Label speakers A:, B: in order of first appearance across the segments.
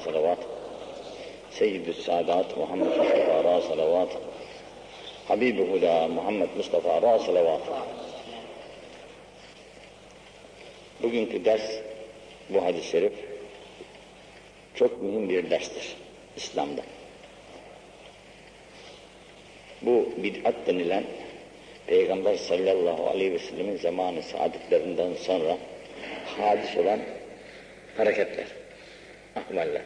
A: Salavat, Seyyid-i Saadat Muhammed Mustafa ra salavat, Habib-i Huda Muhammed Mustafa ra salavat. Bugünkü ders, bu hadis-i şerif çok mühim bir derstir İslam'da. Bu bid'at denilen Peygamber sallallahu aleyhi ve sellemin zamanı saadetlerinden sonra hadis olan hareketler ahvaller,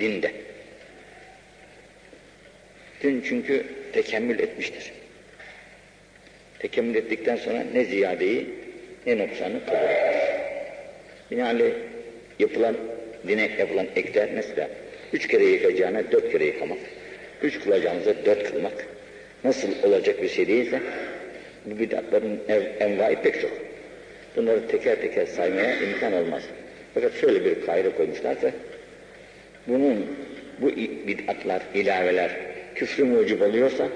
A: dinde. Din çünkü tekemmül etmiştir. Tekemmül ettikten sonra ne ziyadeyi ne noksanı kabul eder. Binaenaleyh yapılan, dine yapılan ekler mesela üç kere yıkacağına dört kere yıkamak, üç kılacağınıza dört kılmak nasıl olacak bir şey değilse bu bidatların ev, envai pek çok. Bunları teker teker saymaya imkan olmaz. Fakat şöyle bir kaide koymuşlarsa bunun bu bid'atlar, ilaveler küfrü mucib oluyorsa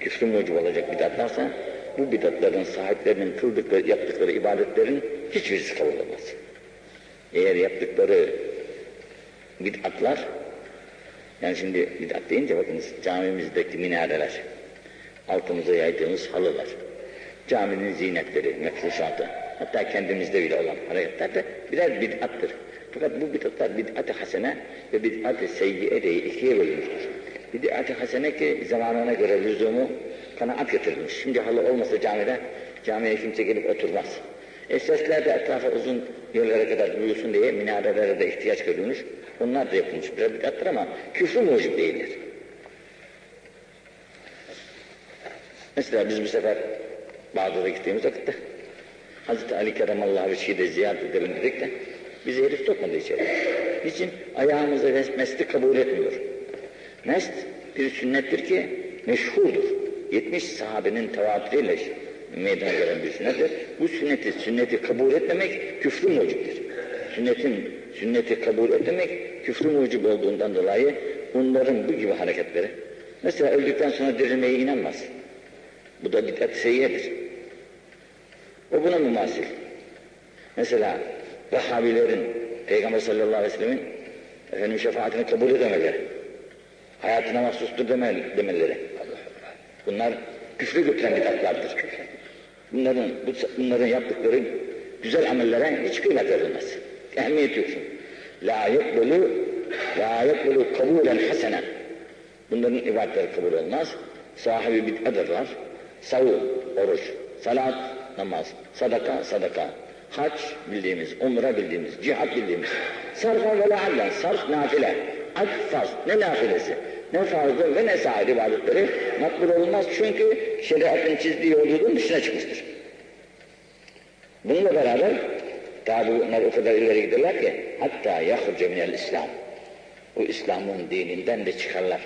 A: küfrü mucib olacak bidatlarsa bu bidatların sahiplerinin kıldıkları, yaptıkları ibadetlerin hiçbirisi kabul olmaz. Eğer yaptıkları bid'atlar yani şimdi bid'at deyince bakınız camimizdeki minareler, altımıza yaydığımız halılar, caminin zinetleri, mefruşatı, hatta kendimizde bile olan hareketler de birer bid'attır. Fakat bu bid'atlar bid'at-ı hasene ve bid'at-ı seyyiye diye ikiye bölünmüştür. Bid'at-ı hasene ki zamanına göre lüzumu kanaat getirilmiş. Şimdi halı olmasa camide, camiye kimse gelip oturmaz. E sesler de etrafa uzun yerlere kadar duyulsun diye minarelere de ihtiyaç görülmüş. Onlar da yapılmış birer bid'attır ama küfrü mucib değildir. Mesela biz bu sefer Bağdat'a gittiğimiz vakitte Hazreti Ali Keremallahu Vecihi'de ziyaret edelim dedik de bizi herif sokmadı içeri. Niçin? Ayağımızı mesli kabul etmiyor. Mest bir sünnettir ki meşhurdur. 70 sahabenin tevatürüyle meydana gelen bir sünnettir. Bu sünneti, sünneti kabul etmemek küfrü mucibdir. Sünnetin, sünneti kabul etmemek küfrü mucib olduğundan dolayı onların bu gibi hareketleri mesela öldükten sonra dirilmeye inanmaz. Bu da bid'at seyyedir. O buna mümasil. Mesela Vehhabilerin Peygamber sallallahu aleyhi ve sellemin efendim şefaatini kabul edemeleri, hayatına mahsustur demeleri. Bunlar küfrü götüren bid'atlardır. Bunların, bunların yaptıkları güzel amellere hiç kıymet verilmez. Ehemmiyet yok. La yekbelu, la yekbelu kabulen hasenen. Bunların ibadetleri kabul olmaz. Sahibi bid'adırlar. Savun, oruç, salat, namaz, sadaka, sadaka, hac bildiğimiz, umre bildiğimiz, cihat bildiğimiz, sarfa ve leallen, sarf nafile, hac farz, ne nafilesi, ne farzı ve ne sahil ibadetleri makbul olmaz çünkü şeriatın çizdiği yolculuğun dışına çıkmıştır. Bununla beraber tabi bunlar o kadar ileri giderler ki hatta yahruce minel İslam. Bu İslam'ın dininden de çıkarlar.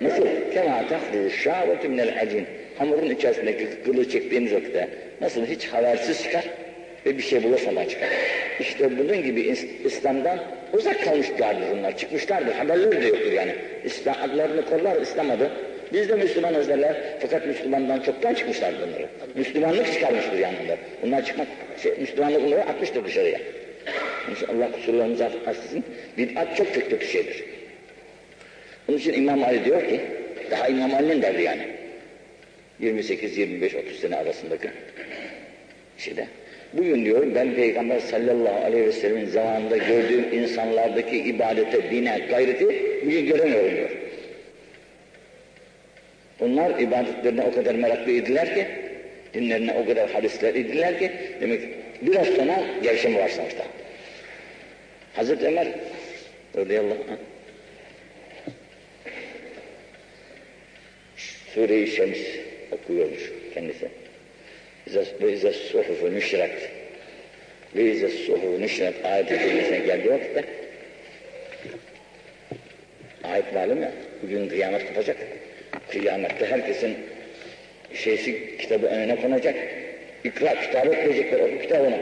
A: Nasıl? Kema tahrucu şâvetu minel acin. Hamurun içerisindeki kılı çektiğiniz vakitte nasıl hiç habersiz çıkar ve bir şey bulaşmadan çıkar. İşte bunun gibi İslam'dan uzak kalmışlardır bunlar, çıkmışlardır. Haberleri de yoktur yani. İslam adlarını kollar İslam adı. Biz de Müslümanız derler. Fakat Müslümandan çoktan çıkmışlar bunları. Müslümanlık çıkarmıştır yani bunlar. Bunlar çıkmak, şey, Müslümanlık bunları atmıştır dışarıya. Allah kusurlarımızı affetsin. Bid'at çok çok kötü şeydir. Onun için İmam Ali diyor ki, daha İmam Ali'nin derdi yani. 28, 25, 30 sene arasındaki şeyde. Bugün diyor ben Peygamber sallallahu aleyhi ve sellemin zamanında gördüğüm insanlardaki ibadete, dine, gayreti bugün göremiyorum diyor. Onlar ibadetlerine o kadar meraklı idiler ki, dinlerine o kadar hadisler idiler ki, demek biraz sonra gevşeme var sonuçta. Hazreti Ömer radıyallahu anh Sure-i Şems okuyormuş kendisi. Ve izâ suhufu nüşret. Ve izâ suhufu nüşret ayet-i kerimesine vakitte ayet malum ya, bugün kıyamet kopacak. Kıyamette herkesin şeysi kitabı önüne konacak. İkra kitabı okuyacaklar, oku kitabını.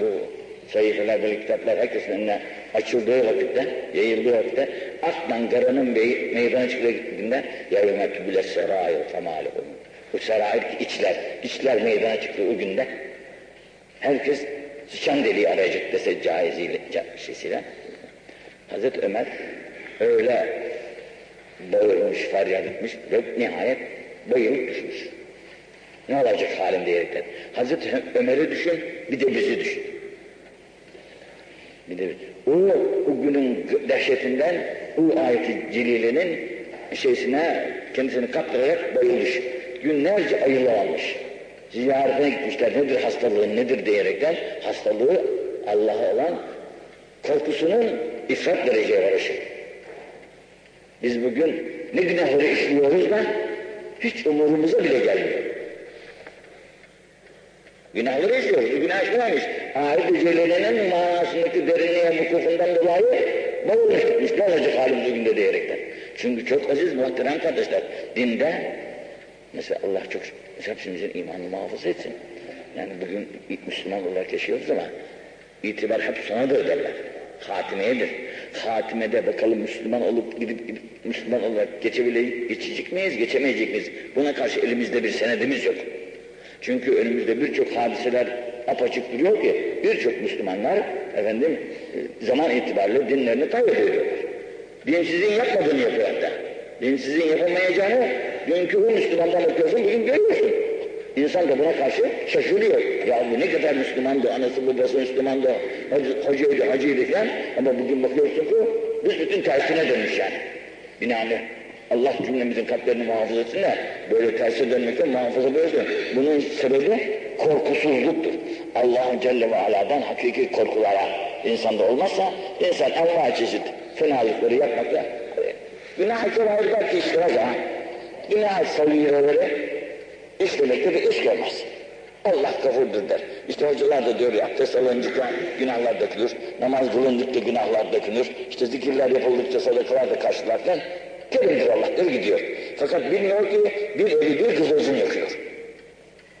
A: Bu sayfeler kitaplar herkesin önüne açıldığı vakitte, yayıldığı vakitte atlan garanın meydana çıktığında yevme tübüle serayı femalihum. Bu serair içler, içler meydana çıktığı günde herkes sıçan deliği arayacak dese caiziyle, şeysiyle. Hazreti Ömer öyle bağırmış, feryat etmiş ve nihayet bayılıp düşmüş. Ne olacak halim diyerekten. Hazreti Ömer'i düşün, bir de bizi düşün. Bir de o, o günün dehşetinden o ayeti celilenin şeysine kendisini kaptırarak bayılmış. Günlerce ayılamamış. Ziyaretine gitmişler. Nedir hastalığı, nedir diyerekten hastalığı Allah'a olan korkusunun ifrat dereceye varışı. Biz bugün ne günahları işliyoruz da hiç umurumuza bile gelmiyor. Günahları işliyoruz, günah işlememiş. Ayet-i Celile'nin manasındaki derinliğe vukufundan dolayı bağırmış gitmiş, ne olacak halimiz günde diyerekten. Çünkü çok aziz muhterem kardeşler, dinde mesela Allah çok hepimizin imanını muhafaza etsin. Yani bugün Müslüman olarak yaşıyoruz ama itibar hep sonadır derler. Hatimeyedir. Hatimede bakalım Müslüman olup gidip, Müslüman olarak geçebileyim, geçecek miyiz, geçemeyecek miyiz? Buna karşı elimizde bir senedimiz yok. Çünkü önümüzde birçok hadiseler apaçık duruyor ki birçok Müslümanlar efendim e, zaman itibariyle dinlerini kaybediyorlar. Dinsizin yapmadığını yapıyor hatta. Dinsizin yapamayacağını dünkü o Müslümandan okuyorsun, bugün görüyorsun. İnsan da buna karşı şaşırıyor. Ya bu ne kadar Müslümandı, anası babası Müslümandı, hocaydı, hacıydı falan. Ama bugün bakıyorsun ki biz bütün tersine dönmüş yani. Binaenaleyh Allah cümlemizin kalplerini muhafaza etsin de böyle terse dönmekten muhafaza buyursun. Bunun sebebi korkusuzluktur. Allah Celle ve Ala'dan hakiki korkulara insanda olmazsa insan enva çeşit fenalıkları yapmakla günah-ı kebair belki işlemez ha. Günah-ı saviraları işlemekte bir iş görmez. Allah gafurdur der. İşte hocalar da diyor ya, alındıkça günahlar dökülür, namaz kılındıkça günahlar dökülür, işte zikirler yapıldıkça sadakalar da karşılarken Kerimdir Allah der gidiyor. Fakat bilmiyor ki bir evi bir kızılcın yakıyor.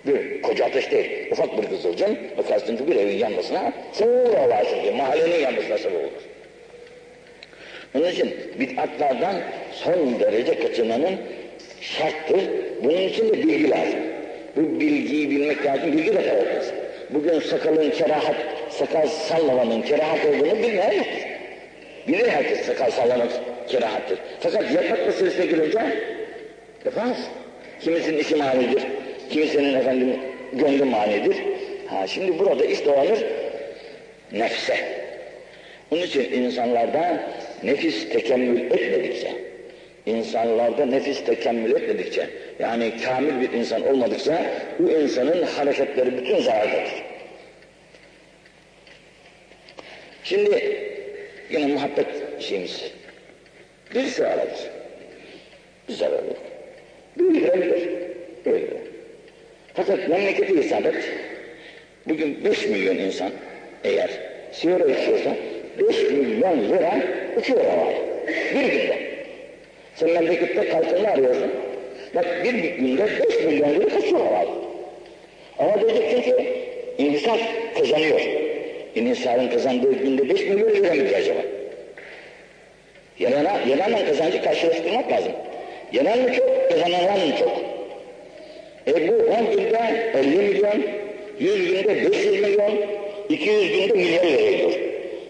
A: Bir koca ateş değil, ufak bir kızılcın bakarsın ki bir evin yanmasına sebep olarsın diye, mahallenin yanmasına olur. Onun için bid'atlardan son derece kaçınmanın şarttır. Bunun için de bilgi lazım. Bu bilgiyi bilmek lazım, bilgi de olmaz. Bugün sakalın kerahat, sakal sallamanın kerahat olduğunu bilmeyen yoktur. Bilir herkes sakal sallamak kerahattır. Fakat yapmak meselesine gelince yapamaz. Kimisinin işi manidir, kimisinin efendim gönlü manidir. Ha şimdi burada iş dolanır nefse. Onun için insanlarda nefis tekemmül etmedikçe, insanlarda nefis tekemmül etmedikçe, yani kamil bir insan olmadıkça bu insanın hareketleri bütün zarardadır. Şimdi yine muhabbet şeyimiz bir zarardır. Bir zararı yok. Büyüyebilir. Böyle. Fakat memleketi isabet bugün 5 milyon insan eğer sigara içiyorsa 5 milyon lira uçuyor havaya. Bir günde. Sen memlekette kalkınma arıyorsun. Bak bir günde 5 milyon lira kaçıyor havaya. Ama diyeceksin ki inhisar kazanıyor. İnhisarın kazandığı günde 5 milyon lira mıdır acaba? Yanana, yananla kazancı karşılaştırmak lazım. Yanan mı çok, kazananlar mı çok? E bu 10 günde 50 milyon, 100 günde 500 milyon, 200 günde milyar lira ediyor.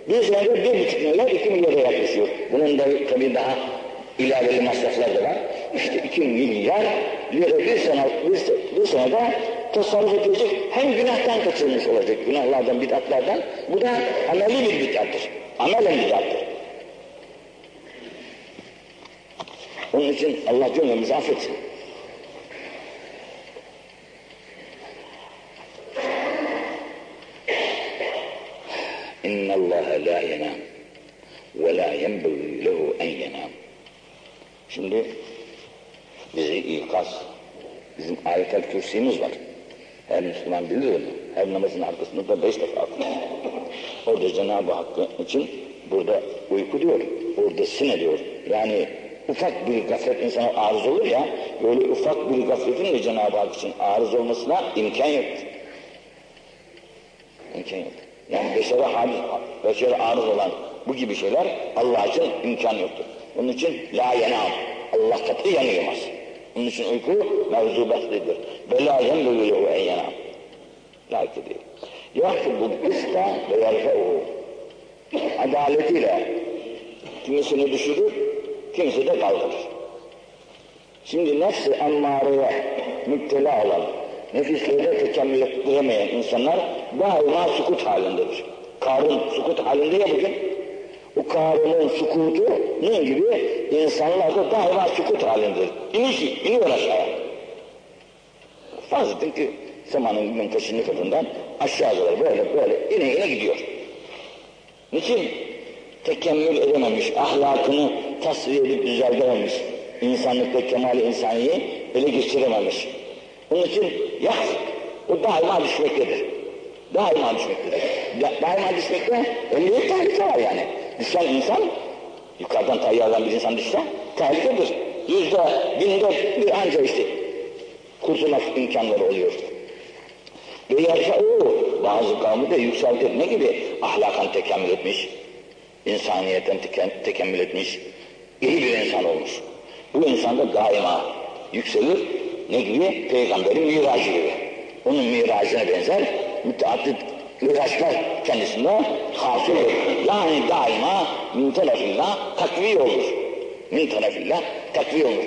A: Bir senede 1,5 milyar, 2 milyara yaklaşıyor. Bunun da tabii daha ilaveli masraflar da var. İşte 2 milyar lira bir sene, bir, bir senede tasarruf edilecek. Hem günahtan kaçırılmış olacak, günahlardan, bid'atlardan. Bu da ameli bir bid'attır. Amelen bid'attır. Onun için Allah cümlemizi affetsin. İnna Allah la yenam ve la yenbaghi lehu en yenam. Şimdi bizi ikaz, bizim ayetel kürsimiz var. Her Müslüman bilir onu. Her namazın arkasında da beş defa okur. Orada Cenab-ı Hakk'ın için burada uyku diyor, orada sine diyor. Yani ufak bir gaflet insana arız olur ya, böyle ufak bir gafletin de Cenab-ı Hak için arız olmasına imkan yok. İmkan yok. Yani beşere, hadis, beşere arız olan bu gibi şeyler Allah için imkan yoktur. Onun için la yenam. Allah katı yanıyamaz. Onun için uyku mevzu bahsedilir. Ve la yenbegülehu en yenam. Layık değil. Yahfudul kısta ve yerfe'uhu. Adaletiyle Kimisini düşürür, kimisi de kaldırır. Şimdi nefsi emmareye müptela olan, nefisleri tekemmül ettiremeyen insanlar daima sukut halindedir. Karun sukut halinde ya bugün. O Karun'un sukutunun gibi insanlar da daima sukut halindedir. İniş, iniyor aşağıya. Farz edin ki zamanın gün kaçıncı katından aşağı doğru böyle böyle ine ine gidiyor. Niçin? Tekemmül edememiş, ahlakını tasfiye edip düzeltememiş, insanlıkta kemal insaniyi ele geçirememiş. Onun için ya o daima düşmektedir. Daima düşmektedir. Da, daima düşmekte emniyet tehlike var yani. Düşen insan, yukarıdan tayyardan bir insan düşse tehlikedir. Yüzde, binde bir anca işte kurtulmak imkanları oluyor. Ve yarışa o bazı kavmi de yükseltir. Ne gibi? Ahlakan tekemmül etmiş, insaniyetten tekemmül etmiş, iyi bir insan olmuş. Bu insan da daima yükselir. Ne gibi? Peygamberin miracı gibi. Onun miracına benzer müteaddit miraçlar kendisinde hasıl olur. Yani daima min tarafillah takviye olur. Min tarafillah takviye olur.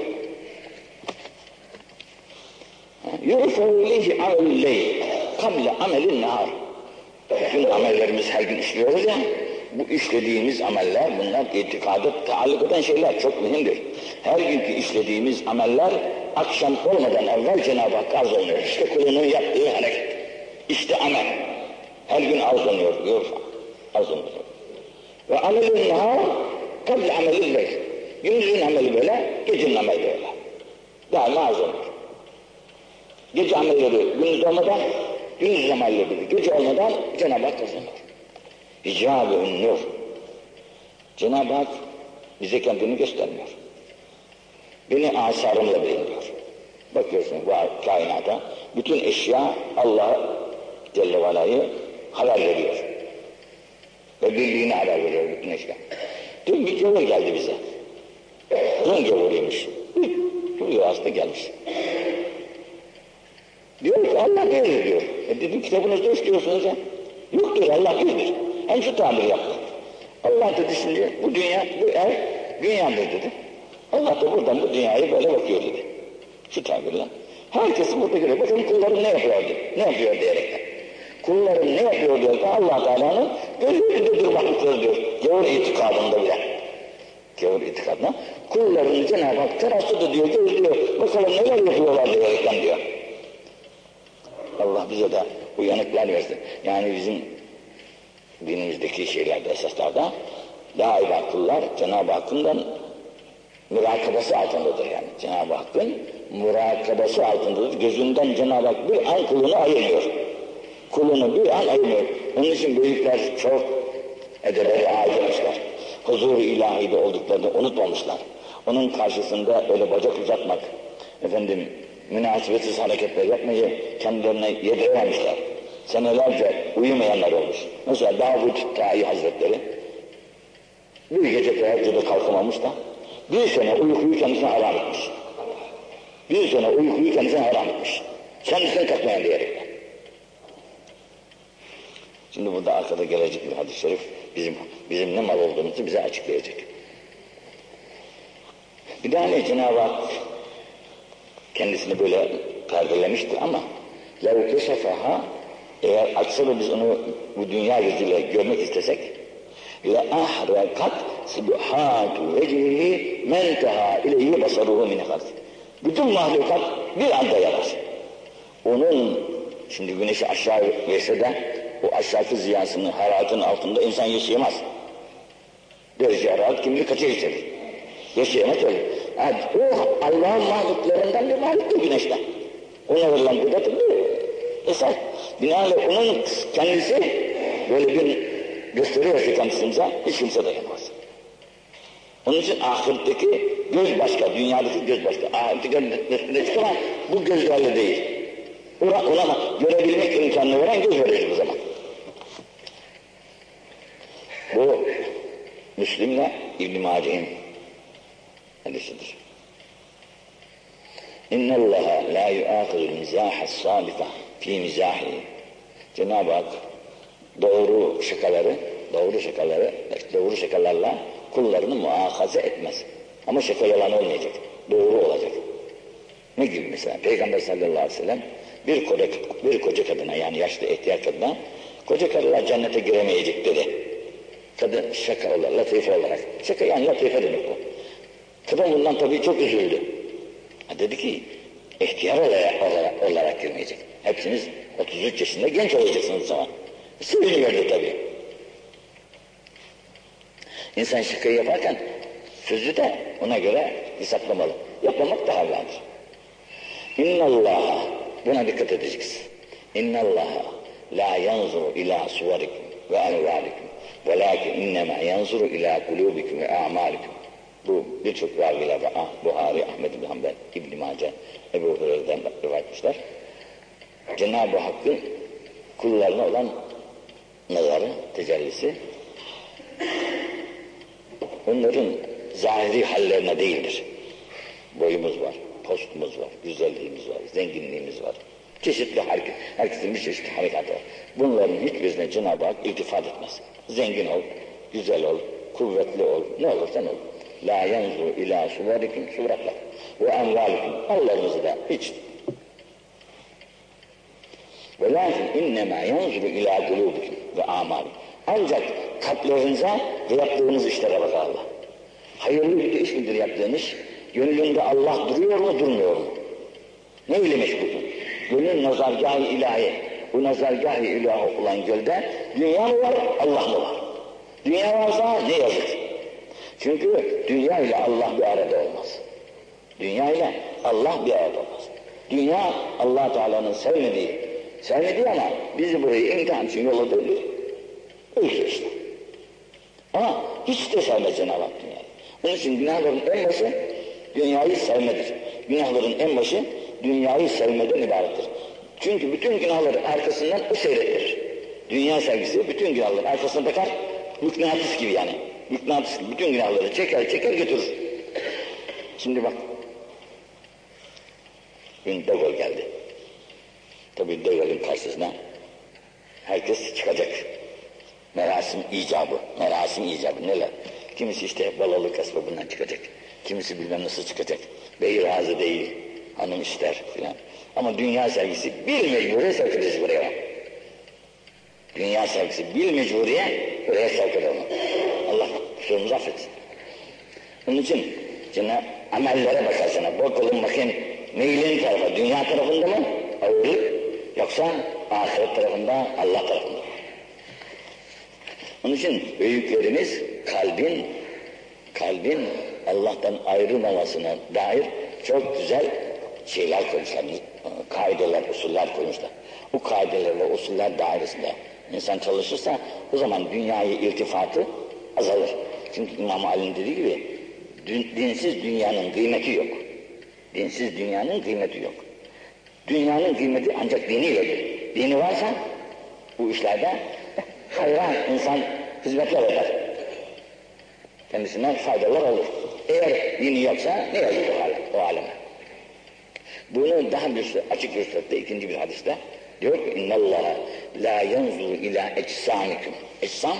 A: Yurfa'u ileyhi amelü leyl kable amelin nahar. Bütün amellerimiz her gün işliyoruz ya, bu işlediğimiz ameller, bunlar itikada taalluk eden şeyler çok mühimdir. Her günkü işlediğimiz ameller akşam olmadan evvel Cenab-ı Hak arz oluyor. İşte kulunun yaptığı hareket. İşte amel. Her gün arz oluyor, diyor. Arz oluyor. Ve amelin nahar kable amelin leyl. Gündüzün ameli böyle, gecenin ameli böyle. Daima arz oluyor. Gece amelleri gündüz olmadan, gündüz amelleri gece olmadan Cenab-ı Hak kazanır. Hicab-ı nur. Cenab-ı Hak bize kendini göstermiyor. Beni asarımla bilin diyor. Bakıyorsun bu kainata, bütün eşya Allah Celle ve Ala'yı haber veriyor. Ve birliğini haber veriyor eşya. Dün bir gavur geldi bize. Dün gavuruymuş. Bu hasta gelmiş. Diyor ki Allah birdir diyor. E dedim kitabınızda istiyorsunuz ya. Yok diyor Allah birdir. Hem şu tabir yaptı. Allah dedi şimdi bu dünya, bu ev dünyadır dedi. Allah da buradan bu dünyayı böyle bakıyor dedi. Şu tabirle. Herkes burada görüyor. Bakın kullarım ne yapıyor Ne yapıyor diyerekten. Kullarım ne yapıyor diyor ki Allah Teala'nın gözünde durmaktadır diyor. Gavur itikadında bile. Gavur itikadına. Kullarını Cenab-ı Hak terasıda diyor, gözlüyor. Bakalım neler yapıyorlar diyerekten diyor. Allah bize de uyanıklar versin. Yani bizim dinimizdeki şeylerde, esaslarda daima kullar Cenab-ı Hakk'ın mürakabası altındadır yani. Cenab-ı Hakk'ın murakabası altındadır. Gözünden Cenab-ı Hak bir an kulunu ayırıyor. Kulunu bir an ayırıyor. Onun için büyükler çok edebeli ayrılmışlar. Huzur-u ilahide olduklarını unutmamışlar. Onun karşısında öyle bacak uzatmak, efendim münasebetsiz hareketler yapmayı kendilerine yedirememişler. Senelerce uyumayanlar olmuş. Mesela Davud Tahi Hazretleri bir gece teheccüde kalkamamış da bir sene uykuyu kendisine haram etmiş. Bir sene uykuyu kendisine haram etmiş. Kendisine kalkmayan diyerek. Şimdi burada arkada gelecek bir hadis-i şerif bizim, bizim ne mal olduğumuzu bize açıklayacak. Bir daha ne Cenab-ı Hak kendisini böyle perdelemiştir ama لَوْ كَشَفَهَا eğer açsa da biz onu bu dünya gözüyle görmek istesek لَاَحْرَقَتْ سُبْحَاتُ وَجِهِ مَنْ تَهَا اِلَيْهِ بَصَرُهُ مِنْ خَلْقِ Bütün mahlukat bir anda yarar. Onun, şimdi güneşi aşağı verse de o aşağıki ziyasının, hararetinin altında insan yaşayamaz. Derece hararet kim bilir kaça yükselir. Yaşayamaz öyle. Yani o Allah'ın mahluklarından bir mahluktur güneşten. Ona verilen kudret esas. Binaenle onun kendisi böyle bir gösteriyorsa kendisimize hiç kimse dayanamaz. Onun için ahiretteki göz başka, dünyadaki göz başka. Ahiretteki göz ama bu gözlerle değil. Ona, ona görebilmek imkanını veren göz verir bu zaman. Bu Müslim'le İbn-i Mace'in hadisidir. İnne Allaha la yu'akhidul mizaha salika fi mizahi. Cenab-ı Hak doğru şakaları, doğru şakaları, doğru şakalarla kullarını muahaze etmez. Ama şaka yalan olmayacak. Doğru olacak. Ne gibi mesela? Peygamber sallallahu aleyhi ve sellem bir koca, bir koca kadına yani yaşlı ihtiyar kadına koca karılar cennete giremeyecek dedi. Kadın şaka olarak, latife olarak. Şaka yani latife demek bu. Kadın bundan tabii çok üzüldü. Dedi ki ihtiyar olarak, olarak, olarak girmeyecek. Hepsiniz 33 yaşında genç olacaksınız zaman. Seviniverdi tabii. İnsan şakayı yaparken sözü de ona göre hesaplamalı. Yapmamak daha vardır. İnnallâh buna dikkat edeceksin. İnnallâh la yanzuru ila suvarikum ve envâlikum velakin innema yanzuru ila kulubikum ve a'malikum. Bu birçok var. Ah, Buhari, Ahmed bin Hanbel, İbn-i Mace, Ebu Hureyre'den rivayet etmişler. Cenab-ı Hakk'ın kullarına olan nazarı, tecellisi onların zahiri hallerine değildir. Boyumuz var, postumuz var, güzelliğimiz var, zenginliğimiz var. Çeşitli hareket, herkesin bir çeşitli harekatı var. Bunların hiçbirine Cenab-ı Hak iltifat etmez. Zengin ol, güzel ol, kuvvetli ol, ne olursan ol. La yanzuru ila suvarikum suratla ve envalikum. Allah'ınızı da hiç ve lakin innema yanzuru ila kulubikum ve amalikum. Ancak kalplerinize ve yaptığınız işlere bakar Allah. Hayırlı bir iş midir yaptığınız? Gönlünde Allah duruyor mu durmuyor mu? Ne ile meşgulsun? Gönlün nazargahı ilahi. Bu nazargahı ilahi olan gölde dünya mı var, Allah mı var? Dünya varsa ne yazık? Çünkü dünya ile Allah bir arada olmaz. Dünya ile Allah bir arada olmaz. Dünya allah Teala'nın sevmediği, sevmediği ama bizi burayı imtihan için yolladığı bir işte. Ama hiç de sevmez Cenab-ı Hak dünyayı. Onun için günahların en başı dünyayı sevmedir. Günahların en başı dünyayı sevmeden ibarettir. Çünkü bütün günahları arkasından o seyrettirir. Dünya sevgisi bütün günahların arkasına bakar, mıknatıs gibi yani. Mıknatıs gibi bütün günahları çeker çeker götürür. Şimdi bak. Dün De geldi. Tabii De Gaulle'ün karşısına herkes çıkacak. Merasim icabı, merasim icabı neler? Kimisi işte balalık esbabından çıkacak. Kimisi bilmem nasıl çıkacak. Bey razı değil, hanım ister filan. Ama dünya sevgisi bir mecburiye sevk buraya. Dünya sevgisi bir mecburiye buraya sevk. Allah kusurumuzu affetsin. Onun için Cenab amellere bakarsana. Bakalım bakayım meylin tarafı dünya tarafında mı ağırlık yoksa ahiret tarafında Allah tarafında? Onun için büyüklerimiz kalbin kalbin Allah'tan ayrılmamasına dair çok güzel şeyler koymuşlar, kaideler, usuller koymuşlar. Bu kaideler ve usuller dairesinde insan çalışırsa o zaman dünyayı iltifatı azalır. Çünkü İmam Ali'nin dediği gibi dinsiz dünyanın kıymeti yok. Dinsiz dünyanın kıymeti yok. Dünyanın kıymeti ancak diniyledir. Dini varsa bu işlerde hayran insan hizmetler eder. Kendisine faydalar olur. Eğer dini yoksa ne yazık o aleme. Bunu daha bir açık bir surette ikinci bir hadiste diyor ki innallaha la yanzuru ila eczamikum. Eczam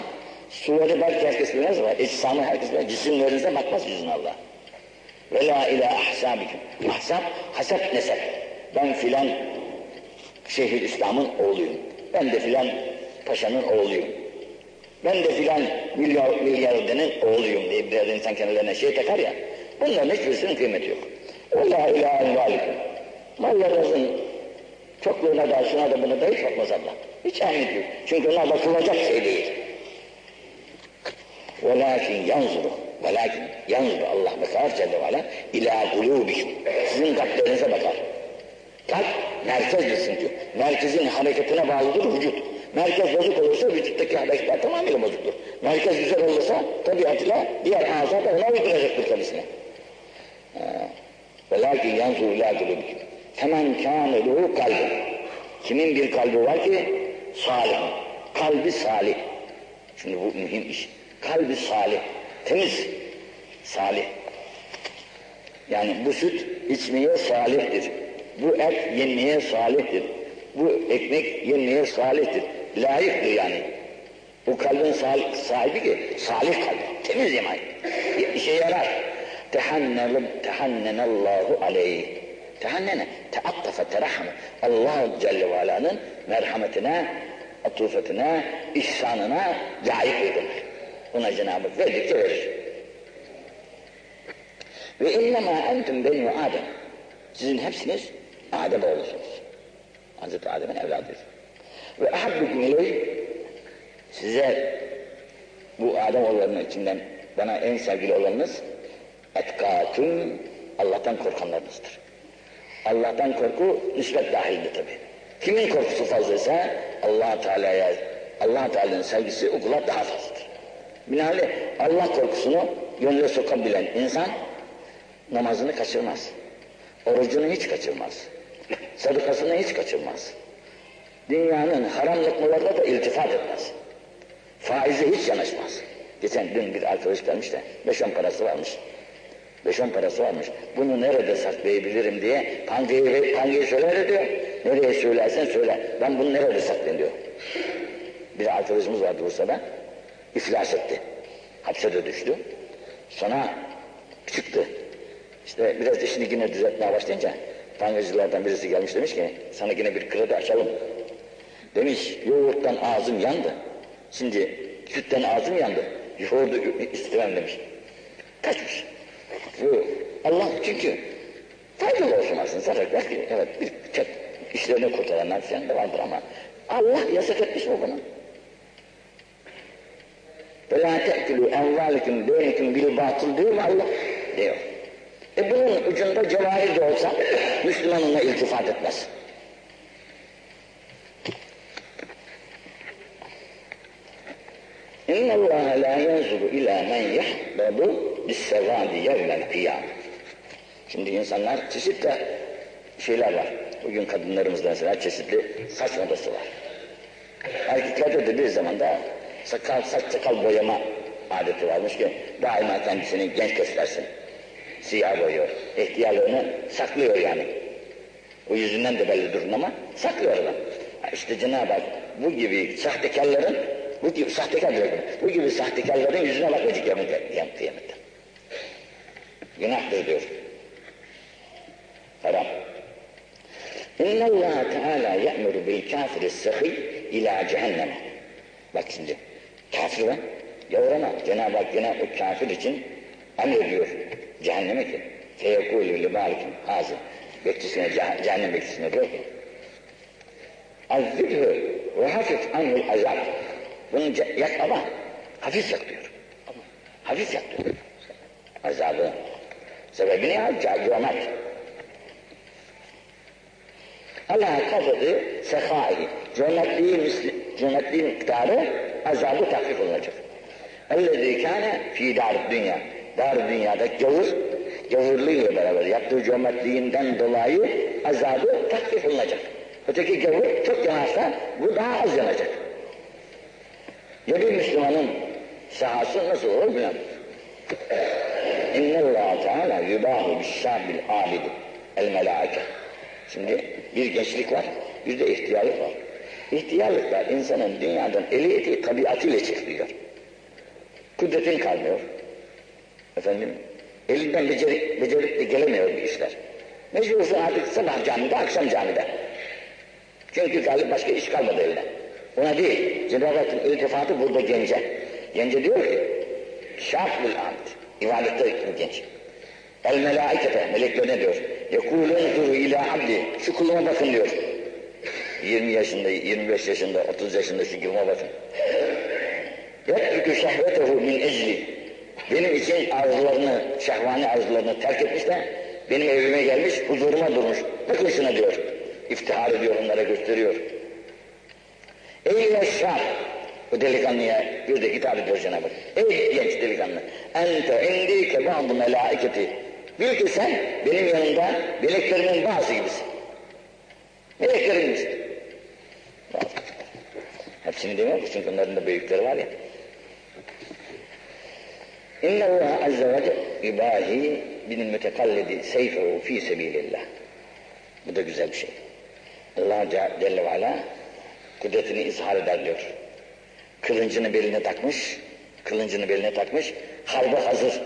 A: Suvari belki herkes bilmez ama ecsamı herkes bilir. Cisimlerinize bakmaz yüzün Allah. Ve la ila ahsabikum. Ahsab, hasep nesep. Ben filan şehir İslam'ın oğluyum. Ben de filan paşanın oğluyum. Ben de filan milyar, milyardenin oğluyum diye biraz insan kendilerine şey takar ya. Bunların hiçbirisinin kıymeti yok. Ve la ilahe envalikum. Mallarınızın çokluğuna da şuna da buna da hiç bakmaz Allah. Hiç ehemmiyet yok. Çünkü onlar bakılacak şey değil. Velakin yanzuru. Velakin yanzuru Allah bakar Celle ve ila kulubikum. Sizin kalplerinize bakar. Kalp merkezdir çünkü. Merkezin hareketine bağlıdır vücut. Merkez bozuk olursa vücuttaki hareketler tamamıyla bozuktur. Merkez güzel olursa tabiatıyla diğer ağza da ona uyduracaktır kendisine. Velakin yanzuru ila kulubikum. Hemen kâne kalbi. Kimin bir kalbi var ki? Salih. Kalbi salih. Şimdi bu mühim iş. Kalbi salih, temiz, salih. Yani bu süt içmeye salihtir. Bu et yenmeye salihtir. Bu ekmek yenmeye salihtir. Layıktır yani. Bu kalbin sahibi ki salih kalbi, temiz iman. İşe yarar. Tehannenallahu aleyh. Tehannene, teattafe, terahme. Allah Celle ve Ala'nın merhametine, atufetine, ihsanına layık edilir. Ona Cenab-ı Hak verir. Ve innemâ entüm beni Adem. Sizin hepsiniz Adem oğlusunuz. Hazreti Adem'in evladıyız. Ve ahabbüküm ileyh size bu Adem oğullarının içinden bana en sevgili olanınız etkâtüm Allah'tan korkanlarınızdır. Allah'tan korku nispet dahildir tabi. Kimin korkusu fazlaysa allah Teala'ya allah Teala'nın sevgisi o kula daha fazladır. Binaenaleyh Allah korkusunu gönlüne sokabilen insan namazını kaçırmaz. Orucunu hiç kaçırmaz. Sadakasını hiç kaçırmaz. Dünyanın haram lokmalarına da iltifat etmez. Faize hiç yanaşmaz. Geçen dün bir arkadaş gelmiş de beş on parası varmış. Beş on parası varmış. Bunu nerede saklayabilirim diye pangeyi, pangeyi söyler diyor. Nereye söylersen söyle. Ben bunu nerede saklayayım diyor. Bir arkadaşımız vardı Bursa'da. İflas etti. Hapse de düştü. Sonra çıktı. İşte biraz işini yine düzeltmeye başlayınca Tangacılardan birisi gelmiş demiş ki sana yine bir kredi açalım. Demiş yoğurttan ağzım yandı. Şimdi sütten ağzım yandı. Yoğurdu istemem demiş. Kaçmış. Allah çünkü faydalı olsun aslında zarar belki evet bir çek işlerini kurtaranlar falan da vardır ama Allah yasak etmiş mi bunu? وَلَا تَأْكُلُوا اَنْوَالِكُمْ بَيْنِكُمْ بِالْبَاطِلْ diyor mu Allah? Diyor. E bunun ucunda cevahir de olsa Müslüman ona iltifat etmez. اِنَّ اللّٰهَ لَا يَنْزُرُ اِلَى مَنْ يَحْبَبُ bissevadi yevmel kıyam. Şimdi insanlar çeşitli şeyler var. Bugün kadınlarımızda mesela çeşitli saç modası var. Erkeklerde de bir zamanda sakal, saç sakal boyama adeti varmış ki daima kendisini genç göstersin. Siyah boyuyor. İhtiyarlığını saklıyor yani. O yüzünden de belli durun ama saklıyor adam. İşte Cenab-ı Hak bu gibi sahtekarların, bu gibi sahtekar diyorum, bu gibi sahtekarların yüzüne bakmayacak kıyamette. Günahtır diyor. Haram. İnna Allah Teala ya'muru bil kafiri sahi ila cehennem. Bak şimdi kafir var. Yavrama. Cenab-ı Hak yine o kafir için emrediyor cehenneme ki. Feyekulü li malikim hazı. Bekçisine, cehennem bekçisine diyor ki. Azzibhü ve hafif anhul azab. Bunu yak ama hafif yak diyor. Hafif yak diyor. Azabı. Sebebi ne? Cahil Allah kafadı sehai. Cömertliği, cömertliği miktarı azabı takvif olunacak. Ellezî kâne fî dâr dünya. Dar dünyada gavur, gavurluğuyla beraber yaptığı cömertliğinden dolayı azabı takvif olunacak. Öteki gavur çok yanarsa bu daha az yanacak. Ya bir Müslümanın sahası nasıl olur bilmem. İnne Allah Teala yubahu bis-sabil abid el melaike. Şimdi bir gençlik var, bir de ihtiyarlık var. İhtiyarlıklar insanın dünyadan eli eti tabiatıyla çekiliyor. Kudretin kalmıyor. Efendim, elinden becerip, becerip de gelemiyor bu işler. Mecbursun artık sabah camide, akşam camide. Çünkü galip başka iş kalmadı eline. Ona değil, Cenab-ı Hakk'ın iltifatı burada gence. Gence diyor ki, şaf amd, ibadette genç. El melaikete, meleklerine diyor. Yekulun duru ila abdi, şu kuluma bakın diyor. 20 yaşında, 25 yaşında, 30 yaşında şu kuluma bakın. Yetrükü şehvetehu min ecli. Benim için arzularını, şehvani arzularını terk etmiş de benim evime gelmiş, huzuruma durmuş. Bakın şuna diyor. İftihar ediyor, onlara gösteriyor. Ey yaşar! Bu delikanlıya bir de hitap ediyor Cenab-ı. Ey genç delikanlı! Ente indike bazı melaiketi. Bil ki sen benim yanımda meleklerimin bazı gibisin. Meleklerin gibisin. Hepsini demiyor çünkü onların da büyükleri var ya. İnne Allah azze ve celle ibahi bin mütekallidi seyfehu fi sebilillah. Bu da güzel bir şey. Allah Celle ve Ala kudretini izhar eder diyor. Kılıncını beline takmış, kılıncını beline takmış, harbe hazır.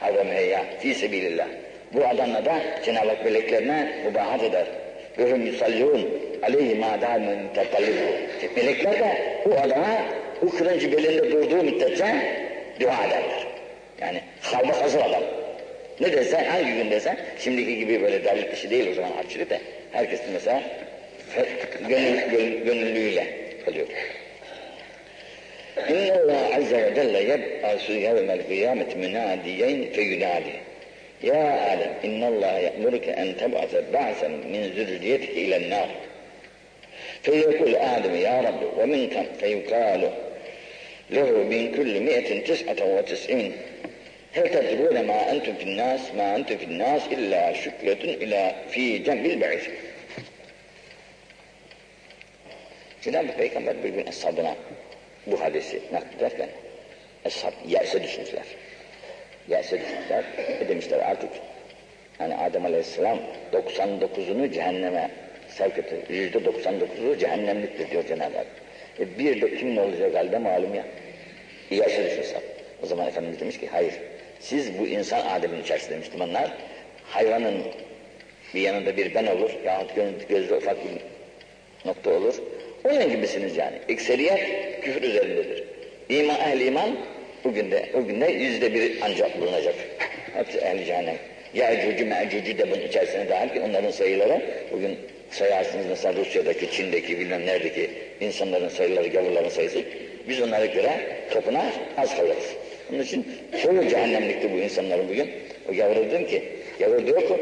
A: Harbe müheyya, fi sebilillah. Bu adamla da Cenab-ı Hak meleklerine mubahat eder. Hum yusallûn aleyhi mâ dâmün Melekler de bu adama bu kılıncı belinde durduğu müddetçe dua ederler. Yani harbe hazır adam. Ne desen, hangi gün desen, şimdiki gibi böyle devlet işi değil o zaman harçlık da. Herkes mesela gönül, gönül, gönüllüyle kalıyor. إن الله عز وجل يبعث يوم القيامة مناديين فينادي. يا آدم إن الله يأمرك أن تبعث بعثا من ذريتك إلى النار. فيقول آدم يا رب ومن كم؟ فيقال له من كل مئة تسعة وتسعين. هل تدرون ما أنتم في الناس؟ ما أنتم في الناس إلا شكلة إلى في جنب البعث. Cenab-ı Peygamber bir gün bu hadisi naklederken eshab yerse düşmüşler. Yerse düşmüşler ve demişler artık yani Adem Aleyhisselam 99'unu cehenneme sevk etti. Yüzde 99'u cehennemliktir diyor Cenab-ı Hak. E bir de kim ne olacak halde malum ya. Yerse düşmüşler. O zaman Efendimiz demiş ki hayır. Siz bu insan Adem'in içerisinde Müslümanlar hayvanın bir yanında bir ben olur yahut gözde ufak bir nokta olur. Onun gibisiniz yani. Ekseriyet küfür üzerindedir. İman, ehli iman bugün de, bugün de yüzde bir ancak bulunacak. Hepsi ehli cehennem. Ya'cucu me'cucu de bunun içerisine dahil ki onların sayıları bugün sayarsınız mesela Rusya'daki, Çin'deki, bilmem neredeki insanların sayıları, gavurların sayısı biz onlara göre topuna az kalırız. Onun için çoğu cehennemlikti bu insanların bugün. O gavura dedim ki, gavur diyor ki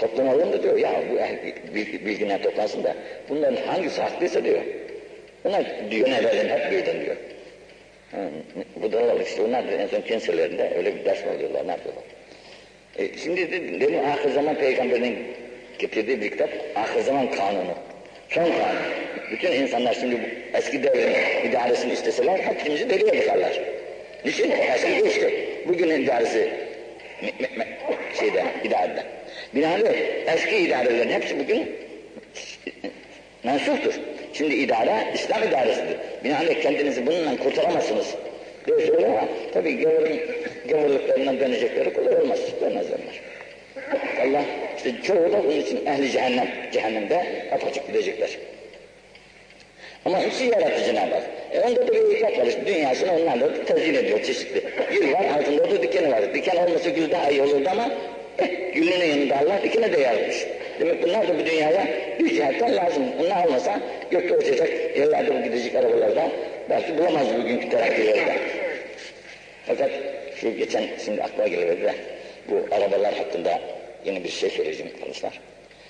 A: toplanalım da diyor ya bu bilgiler toplansın da bunların hangisi haklıysa diyor. Bunlar diyor hep birden diyor. Bu da işte onlar da en son kenselerinde öyle bir ders alıyorlar ne yapıyorlar. E, şimdi de, dedim ahir zaman peygamberinin getirdiği bir kitap ahir zaman kanunu. Son kanun. Bütün insanlar şimdi eski devrin idaresini isteseler hepimizi deliye bakarlar. Niçin? Eski geçti. Bugünün idaresi şeyde, idarede. Binaenaleyh eski idarelerin hepsi bugün mensuptur. Şimdi idare İslam idaresidir. Binaenaleyh kendinizi bununla kurtaramazsınız. Diye söylüyor ama tabii gavurun gavurluklarından dönecekleri kolay olmaz. Dönmezler. Allah işte çoğu da bunun için ehli cehennem, cehennemde apaçık gidecekler. Ama hepsi yarattı Cenab-ı Hak. E onda da bir hikmet var. İşte dünyasını onlarla da tezyin ediyor çeşitli. Gül var, altında da dikeni var. Diken olmasa gül daha iyi olurdu ama gülün yanında Allah dikene de yazmış. Demek bunlar da bu dünyaya bir cihetten lazım. Bunlar olmasa gökte uçacak, yerlerde bu gidecek arabalarda belki bulamaz bugünkü terakkilerde. Fakat şu geçen şimdi aklıma geliverdi bu arabalar hakkında yeni bir şey söyleyeceğim arkadaşlar.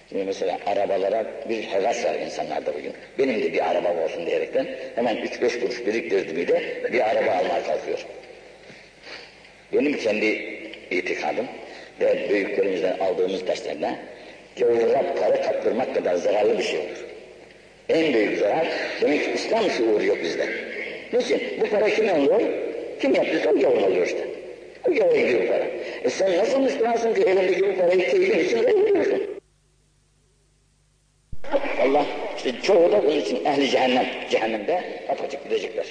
A: Şimdi mesela arabalara bir hevas var insanlarda bugün. Benim de bir arabam olsun diyerekten hemen 3-5 kuruş biriktirdi biriktirdiğimde bir araba almaya kalkıyor. Benim kendi itikadım ve büyüklerimizden aldığımız derslerle gavurra para kaptırmak kadar zararlı bir şey olur. En büyük zarar demek ki İslam şuuru yok bizde. Niçin? Bu para kime oluyor? Kim yaptıysa o gavur oluyor işte. O gavur gidiyor para. E sen nasıl Müslümansın ki elindeki bu parayı keyfin için veriyorsun? Allah işte çoğu da bunun için ehli cehennem, cehennemde apaçık gidecekler.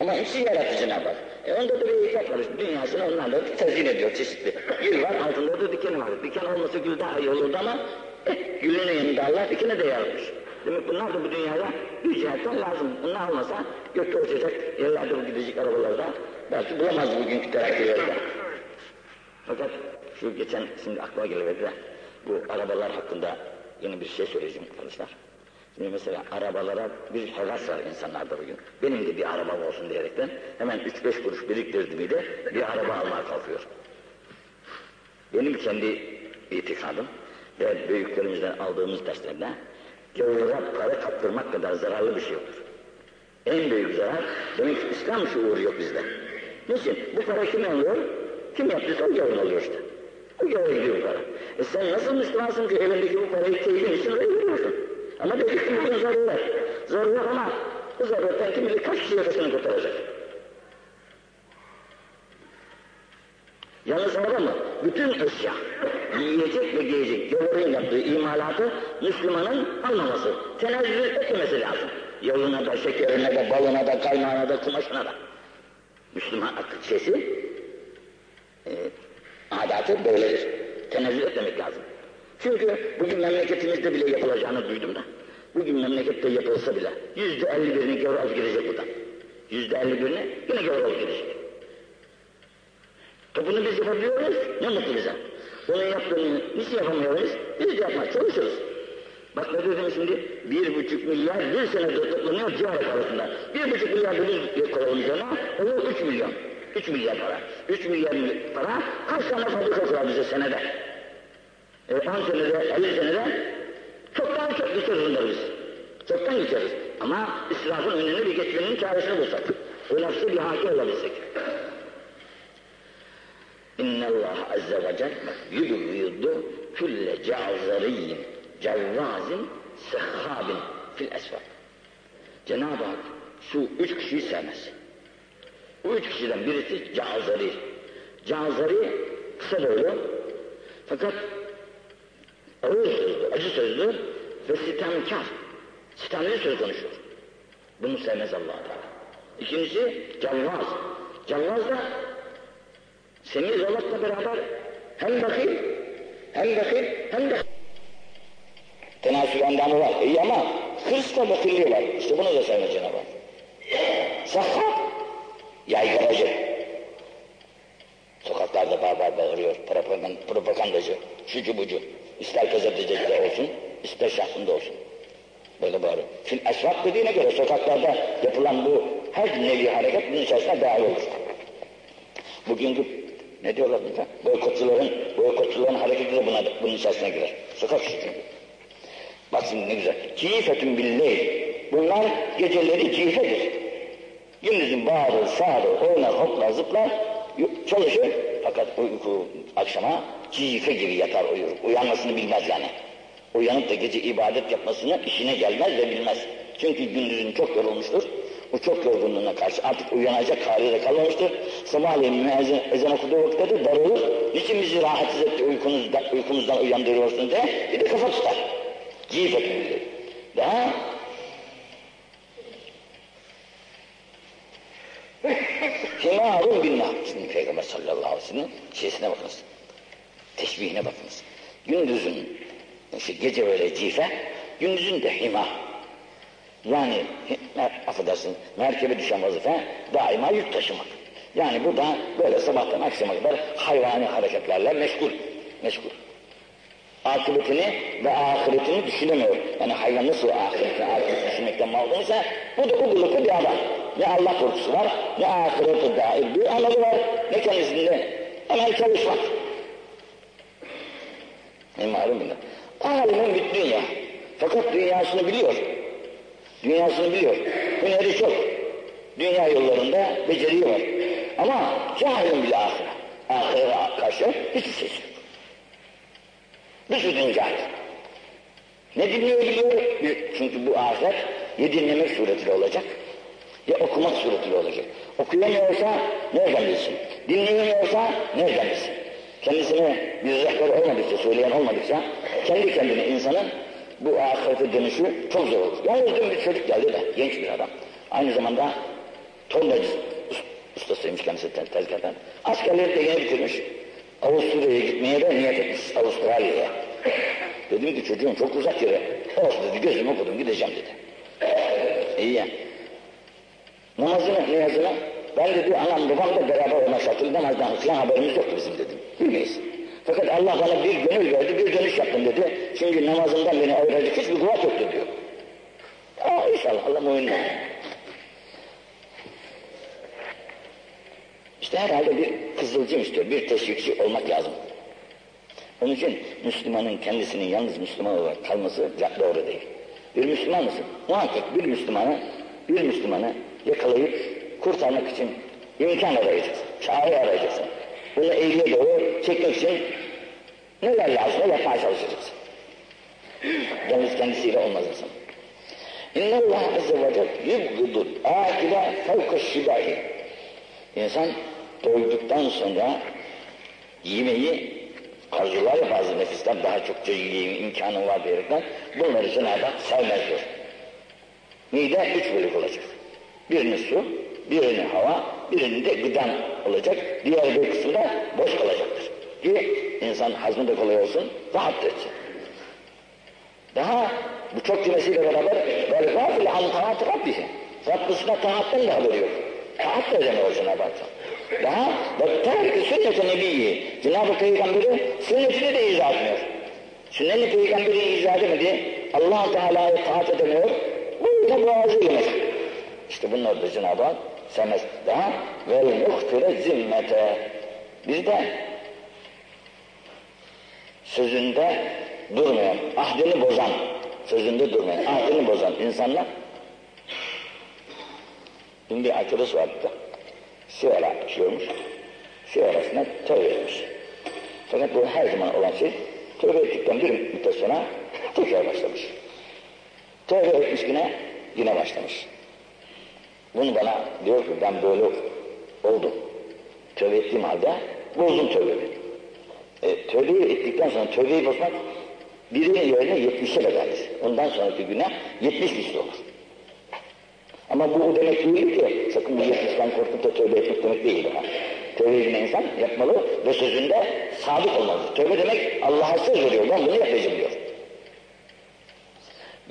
A: Ama hepsi yarattı Cenab-ı Hak. E onda da bir hikmet var. Dünyasını onlarla tezyin ediyor çeşitli. Gül var, altında da diken var. Diken olmasa gül daha iyi olurdu ama eh, gülün yanında Allah dikene de yaratmış. Demek bunlar da bu dünyaya bir lazım. Bunlar olmasa gökte uçacak, yerlerde bu gidecek arabalarda belki bulamaz bugünkü terakkilerde. Fakat şu geçen şimdi aklıma geliverdi bu arabalar hakkında yeni bir şey söyleyeceğim arkadaşlar. Şimdi mesela arabalara bir hevas var insanlarda bugün. Benim de bir arabam olsun diyerekten hemen 3-5 kuruş biriktirdi miydi bir araba almaya kalkıyor. Benim kendi itikadım ve büyüklerimizden aldığımız derslerle gavura para kaptırmak kadar zararlı bir şey olur. En büyük zarar demek ki İslam şuuru yok bizde. Niçin? Bu para kim alıyor? Kim yaptıysa o gavur alıyor işte. O gavur gidiyor para. E sen nasıl Müslümansın ki elindeki bu parayı keyfin için veriyorsun? Ama dedik ki bugün zaruret. Zaruret ama bu zaruretten kim bilir kaç kişi yakasını kurtaracak? Yalnız araba mı? Bütün eşya. yiyecek ve giyecek gavurun yaptığı imalatı Müslümanın almaması, tenezzül etmemesi lazım. Yağına da, şekerine de, balına da, kaynağına da, kumaşına da. Müslüman şeysi, e, adatı böyledir. Tenezzül etmemek lazım. Çünkü bugün memleketimizde bile yapılacağını duydum da. Bugün memlekette yapılsa bile yüzde elli birini gavur alıp gidecek buradan. Yüzde elli birini yine gavur alıp gidecek. Bunu biz yapabiliyoruz, ne mutlu bize. Onun yaptığını hiç yapamıyoruz, biz de yapmaya çalışıyoruz. Bak ne dedim şimdi, bir buçuk milyar bir sene toplanıyor ciharet arasında. Bir buçuk milyar döviz koyalım üzerine, o üç milyon. Üç milyar para. Üç milyar para kaç tane fabrika kurar bize senede? E, on senede, elli senede çoktan çok geçeriz biz. Çoktan geçeriz. Ama israfın önüne bir geçmenin çaresini bulsak. Nefsi bir hakim olabilsek. İnne Allah azze ve celle yuduyudu külle cazariyin cevvazin sehhabin fil esfak. Cenab-ı Hak şu üç kişiyi sevmez. Bu üç kişiden birisi cazari. Cazari kısa boylu fakat ağır acı sözlü ve sitemkar. Sitemli söz konuşuyor. Bunu sevmez allah Teala. İkincisi cevvaz. Cevvaz da Semih Zolat'la beraber hem bakil, hem bakil, hem de tenasül endamı var. İyi ama hırsla bakilliği var. İşte bunu da sevmez Cenab-ı Hak. Sahhab, yaygaracı. Sokaklarda barbar bağırıyor, propagand, propagandacı, şucu bucu. İster gazetecilikte olsun, ister şahsında olsun. Böyle bağırıyor. Fil esvak dediğine göre sokaklarda yapılan bu her nevi hareket bunun içerisine dahil olur. Bugünkü ne diyorlar burada? Boykotçuların, boykotçuların hareketi de buna, bunun içerisine girer. Sokak çünkü. Bak şimdi ne güzel. Cifetün billeyl. Bunlar geceleri cifedir. Gündüzün bağırır, sağırır, oynar, hoplar, zıplar, çalışır. Fakat uyku akşama cife gibi yatar uyur. Uyanmasını bilmez yani. Uyanıp da gece ibadet yapmasını işine gelmez ve bilmez. Çünkü gündüzün çok yorulmuştur. Bu çok yorgunluğuna karşı artık uyanacak hali de kalmamıştır. Sabahleyin müezzin ezan okuduğu vakitte de darılır. Niçin bizi rahatsız etti uykunuzda, uykumuzdan uyandırıyorsun diye bir de kafa tutar. Cif etmelidir. Daha Himarun bin Şimdi Peygamber sallallahu aleyhi ve sellem şeysine bakınız. Teşbihine bakınız. Gündüzün, işte gece böyle cife, gündüzün de hima. Yani affedersin merkebe düşen vazife daima yük taşımak. Yani bu da böyle sabahtan akşama kadar hayvani hareketlerle meşgul. Meşgul. Akıbetini ve ahiretini düşünemiyor. Yani hayvan nasıl ahiretini, ahiretini düşünmekten mağdursa bu da bu buluklu bir adam. Ne Allah korkusu var, ne ahirete dair bir ameli var, ne kendisinde hemen çalışmak. Ne malum bunlar. Alimin bir dünya. Fakat dünyasını biliyor. Dünyasını biliyor. Hüneri çok. Dünya yollarında beceriği var. Ama cahilim bile ahire. Ahire karşı hiçbir şey yok. Sürü cahil. Ne dinliyor biliyor? Çünkü bu ahiret ya dinlemek suretiyle olacak ya okumak suretiyle olacak. Okuyamıyorsa nereden bilsin? Dinleyemiyorsa nereden bilsin? Kendisine bir rehber olmadıkça, söyleyen olmadıkça kendi kendine insanın bu ahirete dönüşü çok zor olur. Yalnız bir çocuk geldi de, genç bir adam. Aynı zamanda tornacı ustasıymış kendisi tezgahtan. Askerleri de yeni bitirmiş. Avusturya'ya gitmeye de niyet etmiş, Avustralya'ya. Dedim ki çocuğum çok uzak yere. Olsun dedi, gözümü okudum, gideceğim dedi. İyi ya. Namazını, niyazını, ben dedi anam babam da beraber şartlı namazdan falan haberimiz yoktu bizim dedim. Bilmeyiz. Fakat Allah bana bir gönül verdi, bir dönüş yaptım dedi. Çünkü namazından beni ayıracak hiçbir kuvvet yoktu diyor. Aa inşallah Allah muhinle. İşte herhalde bir kızılcım istiyor, bir teşvikçi olmak lazım. Onun için Müslümanın kendisinin yalnız Müslüman olarak kalması doğru değil. Bir Müslüman mısın? Muhakkak bir Müslümanı, bir Müslümanı yakalayıp kurtarmak için imkan arayacaksın, çare arayacaksın. Bunu eğriye doğru çekmek için neler lazım yapmaya çalışacaksın. Yalnız kendisiyle olmaz insan. İnne Allah Azze ve Celle yubgudul akile fevka şibahi. İnsan doyduktan sonra yemeği arzular ya bazı nefisler daha çok yiyeyim imkanı var diyerekten bunları Cenab-ı Hak sevmez diyor. Mide üç bölük olacak. Birini su, birini hava, birini de gıdan olacak. Diğer bir kısmı da boş kalacaktır. Ki insan hazmı da kolay olsun, rahat etsin. Daha bu çok cümlesiyle beraber vel gafil an taat rabbihi. Rabbisine taattan da haberi yok. Taat da edemiyor Cenab-ı. Daha ve terk sünnet-i nebiyyi. Cenab-ı Peygamberi sünnetini de izah etmiyor. Sünnet-i Peygamberi izah edemedi. allah Teala'ya taat edemiyor. Böyle boğazı yemek. İşte bunlar da Cenab-ı Hak sevmez. Daha vel muhtire zimmete. Bir de sözünde durmayan, ahdini bozan, sözünde durmayan, ahdini bozan insanlar Şimdi bir arkadaş vardı. Sigara içiyormuş. Sigarasına tövbe etmiş. Fakat bu her zaman olan şey tövbe ettikten bir müddet sonra tekrar başlamış. Tövbe etmiş yine, yine başlamış. Bunu bana diyor ki ben böyle oldum. Tövbe ettiğim halde bozdum tövbemi. E, tövbeyi ettikten sonra tövbeyi bozmak birinin yerine yetmişe bedeldir. Ondan sonraki güne yetmiş misli olur. Ama bu demek değil ki sakın bu yetmişten korkup da tövbe etmek demek değil. Ha. Tövbe eden insan yapmalı ve sözünde sadık olmalı. Tövbe demek Allah'a söz veriyor. Ben bunu yapacağım diyor.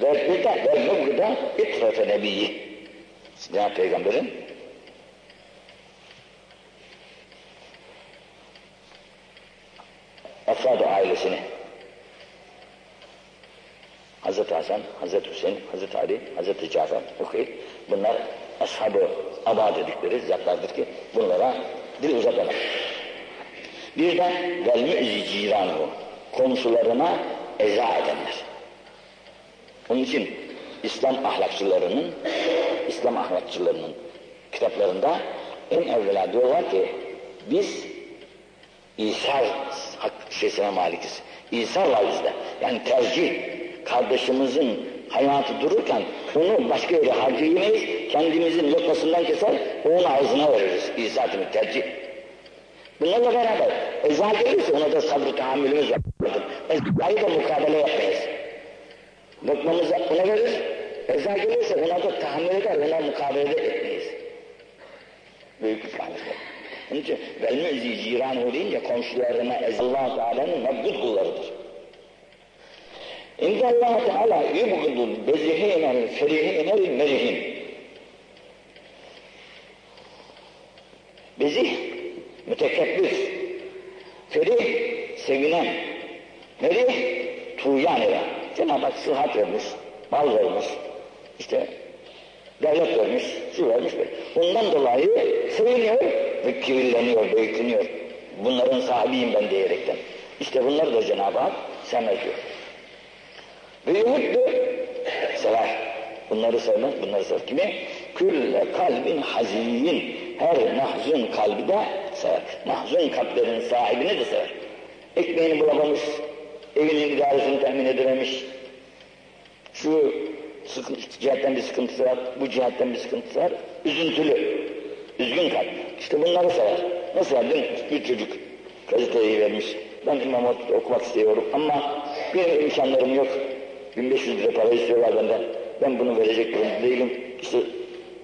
A: Ve bir de ve nubgıda itrefe nebiyyi. Cenab-ı Peygamber'in Efrad ailesini Hazreti Hasan, Hazreti Hüseyin, Hazreti Ali, Hazreti Cafer, okey. Bunlar ashab-ı aba dedikleri zatlardır ki bunlara dil uzatmamak. Bir de vel mü'zi ciranuhu, komşularına eza edenler. Onun için İslam ahlakçılarının, İslam ahlakçılarının kitaplarında en evvela diyorlar ki biz İsar şeysine malikiz. İsar var bizde. Yani tercih kardeşimizin hayatı dururken onu başka yere harcayamayız, kendimizin lokasından keser, onun ağzına veririz. İsa demek tercih. Bunlarla beraber eza gelirse ona da sabrı tahammülümüz vardır. Ezayı da mukabele yapmayız. Lokmamızı ona verir, eza gelirse ona da tahammül eder, ona mukabele etmeyiz. Büyük tanesi. Onun için vel-mü'zi ciran deyince komşularına Allah Teala'nın mevcut kullarıdır. İnde Allah Teala yubgudul bezihinel ferihinel merihin. Bezih, mütekebbir. Ferih, sevinen. Merih, tuğyan eden. Cenab-ı Hak sıhhat vermiş, mal vermiş, işte devlet vermiş, şu vermiş. Bundan dolayı seviniyor ve kibirleniyor, büyütünüyor. Bunların sahibiyim ben diyerekten. İşte bunları da Cenab-ı Hak sevmez. Ve yumuttu, sever. Bunları sevmez, bunları sever. Kimi? Külle kalbin hazin. Her mahzun kalbi de sever. Mahzun kalplerin sahibini de sever. Ekmeğini bulamamış, evinin idaresini temin edememiş, şu sıkıntı, cihetten bir sıkıntısı var, bu cihetten bir sıkıntısı var, üzüntülü, üzgün kalp. İşte bunları sever. Mesela dün bir çocuk gazeteyi vermiş, ben İmam Hatip'te okumak istiyorum ama benim imkanlarım yok, 1500 lira para istiyorlar benden, ben bunu verecek durumda değilim, işte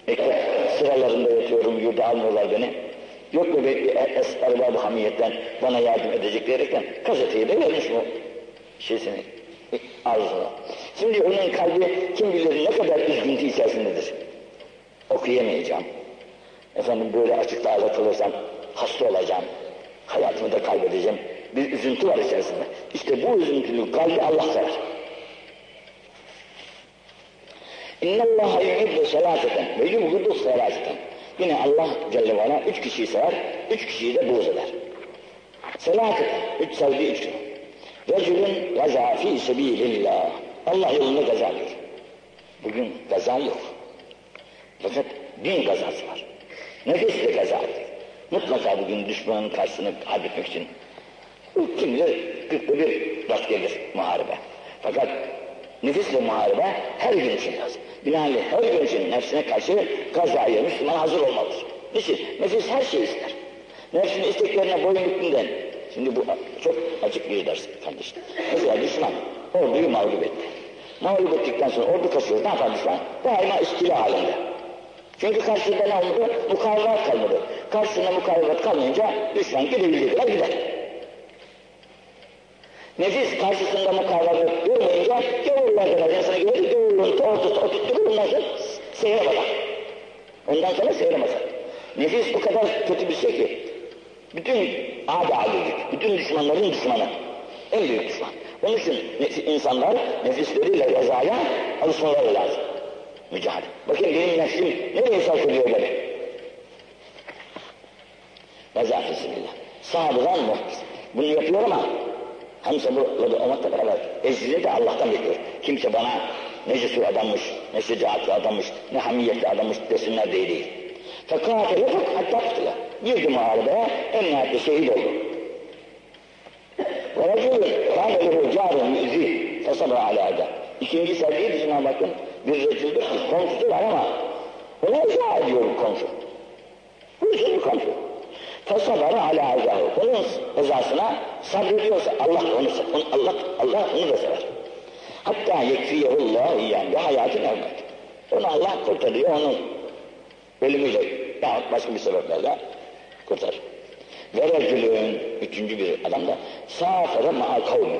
A: ekmek sıralarında yatıyorum, yurda almıyorlar beni. Yok mu bir erbab hamiyetten bana yardım edecek diyerekten gazeteyi de vermiş bu şeysini, arzunu. Şimdi onun kalbi kim bilir ne kadar üzüntü içerisindedir. Okuyamayacağım. Efendim böyle açıkta ağlatılırsam hasta olacağım. Hayatımı da kaybedeceğim. Bir üzüntü var içerisinde. İşte bu üzüntülü kalbi Allah sever. Allah yuhibbu selaseten ve yubgudu selaseten. Yine Allah Celle ve Ala üç kişiyi sever, üç kişiyi de buğz eder. Selaseten, üç sevdiği üç Reculun gaza fi sebilillah. Allah yolunda gaza alıyor. Bugün gaza yok. Fakat din gazası var. Nefis de gaza alıyor. Mutlaka bugün düşmanın karşısını halletmek için kim bilir bir rast gelir muharebe. Fakat nefisle muharebe her gün için lazım. Binaenli her gün için nefsine karşı gazaya Müslüman hazır olmalıdır. Niçin? Nefis her şeyi ister. Nefsin isteklerine boyun bükmeden, Şimdi bu çok açık bir ders kardeşim. Mesela düşman orduyu mağlup etti. Mağlup ettikten sonra ordu kaçıyor. Ne yapar düşman? Daima istila halinde. Çünkü karşısında ne oldu? Mukavemet kalmadı. Karşısında mukavemet kalmayınca düşman gidebildiği kadar gider. Nefis karşısında mukavemet görmeyince gavurlar kadar insana gelir, gavurluğunu ortası oturtturur, ondan sonra seyre bakar. Ondan sonra seyre bakar. Nefis bu kadar kötü bir şey ki, bütün adi adilik, bütün düşmanların düşmanı, en büyük düşman. Onun için insanlar nefisleriyle rezaya alışmaları lazım. Mücadele. Bakın benim nefsim nereye sevk ediyor beni? Reza fisbillah. Sadıran muhtis. Bunu yapıyor ama hem sabırlı olmakla beraber ecrini de Allah'tan bekliyor. Kimse bana ne cesur adammış, ne şecaatli adammış, ne hamiyetli adammış desinler diye değil. Fekâtele fek hatta tutula. Girdi muharebeye, en nihayetinde şehit oldu. Ve racülün kâne lehu cārun yüzî fesabra alâda. İkinci sevdiği bizim bakın bir racüldür ki komşusu var ama ona icra ediyor komşu. Huysuz bir komşu. Fesabara alâ ezâhu. Onun ezasına sabrediyorsa Allah onu, onu Allah, Allah onu da sever. Hatta yekfiyehullah yani hayatın evlat. Onu Allah kurtarıyor onun ölümüyle ya başka bir sebeplerle kurtarır. Ve racülün, üçüncü bir adam da safere ma'a kavmi.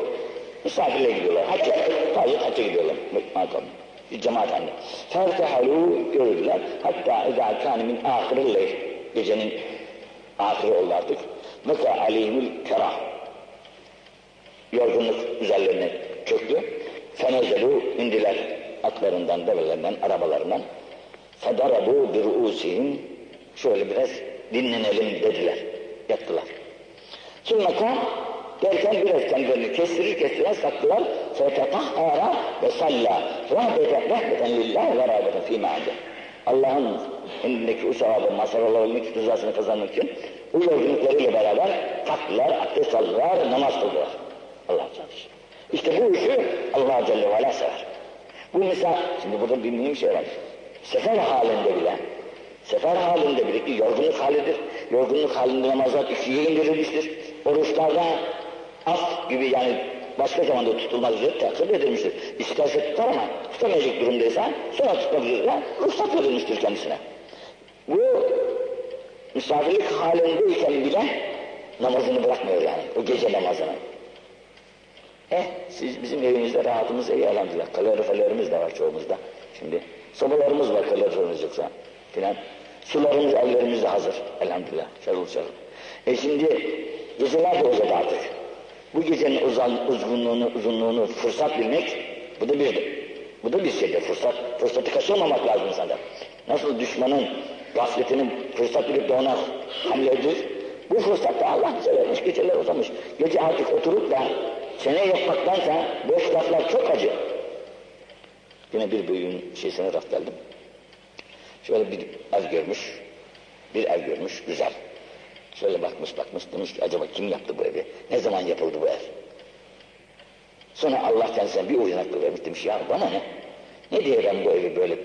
A: Misafirle gidiyorlar. Hacca, hayır hacca gidiyorlar ma'a kavmi. Cemaat halinde. Fertehalu gördüler. Hatta izâ kâni min âhirilleyl. Gecenin ahiri oldu artık. Meka aleyhimül kerah. Yorgunluk üzerlerine çöktü. Fenezelu indiler atlarından, develerinden, arabalarından. Fedarabu bir ruusihim şöyle biraz dinlenelim dediler. Yattılar. Sonra kam derken biraz kendilerini kestirir kestirir saktılar. Fetetahhara ve salla. Rahbeten, rahbeten lillah ve rahbeten fîmâ Allah'ın indindeki o sevabı masaralarını rızasını kazanmak için bu yorgunluklarıyla beraber kalktılar, abdest aldılar, namaz kıldılar. Allah çalışır. İşte bu işi Allah Celle ve Ala sever. Bu misal, şimdi burada bir mühim şey var. Sefer halinde bile, sefer halinde bile bir yorgunluk halidir. Yorgunluk halinde namazlar ikiye indirilmiştir. Oruçlarda af gibi yani başka zamanda tutulmaz üzere takip edilmiştir. İsterse tutar ama tutamayacak durumdaysa sonra tutmak üzere ruhsat verilmiştir kendisine. Bu misafirlik halindeyken bile namazını bırakmıyor yani, o gece namazını. Eh, siz bizim evimizde rahatımız iyi elhamdülillah. Kaloriferlerimiz de var çoğumuzda. Şimdi sobalarımız var kaloriferimiz yoksa filan. Sularımız, evlerimiz de hazır elhamdülillah. Şarıl şarıl. E şimdi geceler de uzadı artık. Bu gecenin uzun, uzunluğunu, uzunluğunu fırsat bilmek, bu da bir bu da bir şeydir. Fırsat, fırsatı kaçırmamak lazım insanda. Nasıl düşmanın gafletini fırsat bilip de ona hamle edilir. Bu fırsatta Allah bize vermiş, geceler uzamış. Gece artık oturup da sene yapmaktansa boş laflar çok acı. Yine bir büyüğün şeysine rast geldim. Şöyle bir ev görmüş, bir ev görmüş, güzel. Şöyle bakmış bakmış demiş ki acaba kim yaptı bu evi? Ne zaman yapıldı bu ev? Sonra Allah kendisine bir uyanıklık vermiş demiş ya bana ne? Ne diye ben bu evi böyle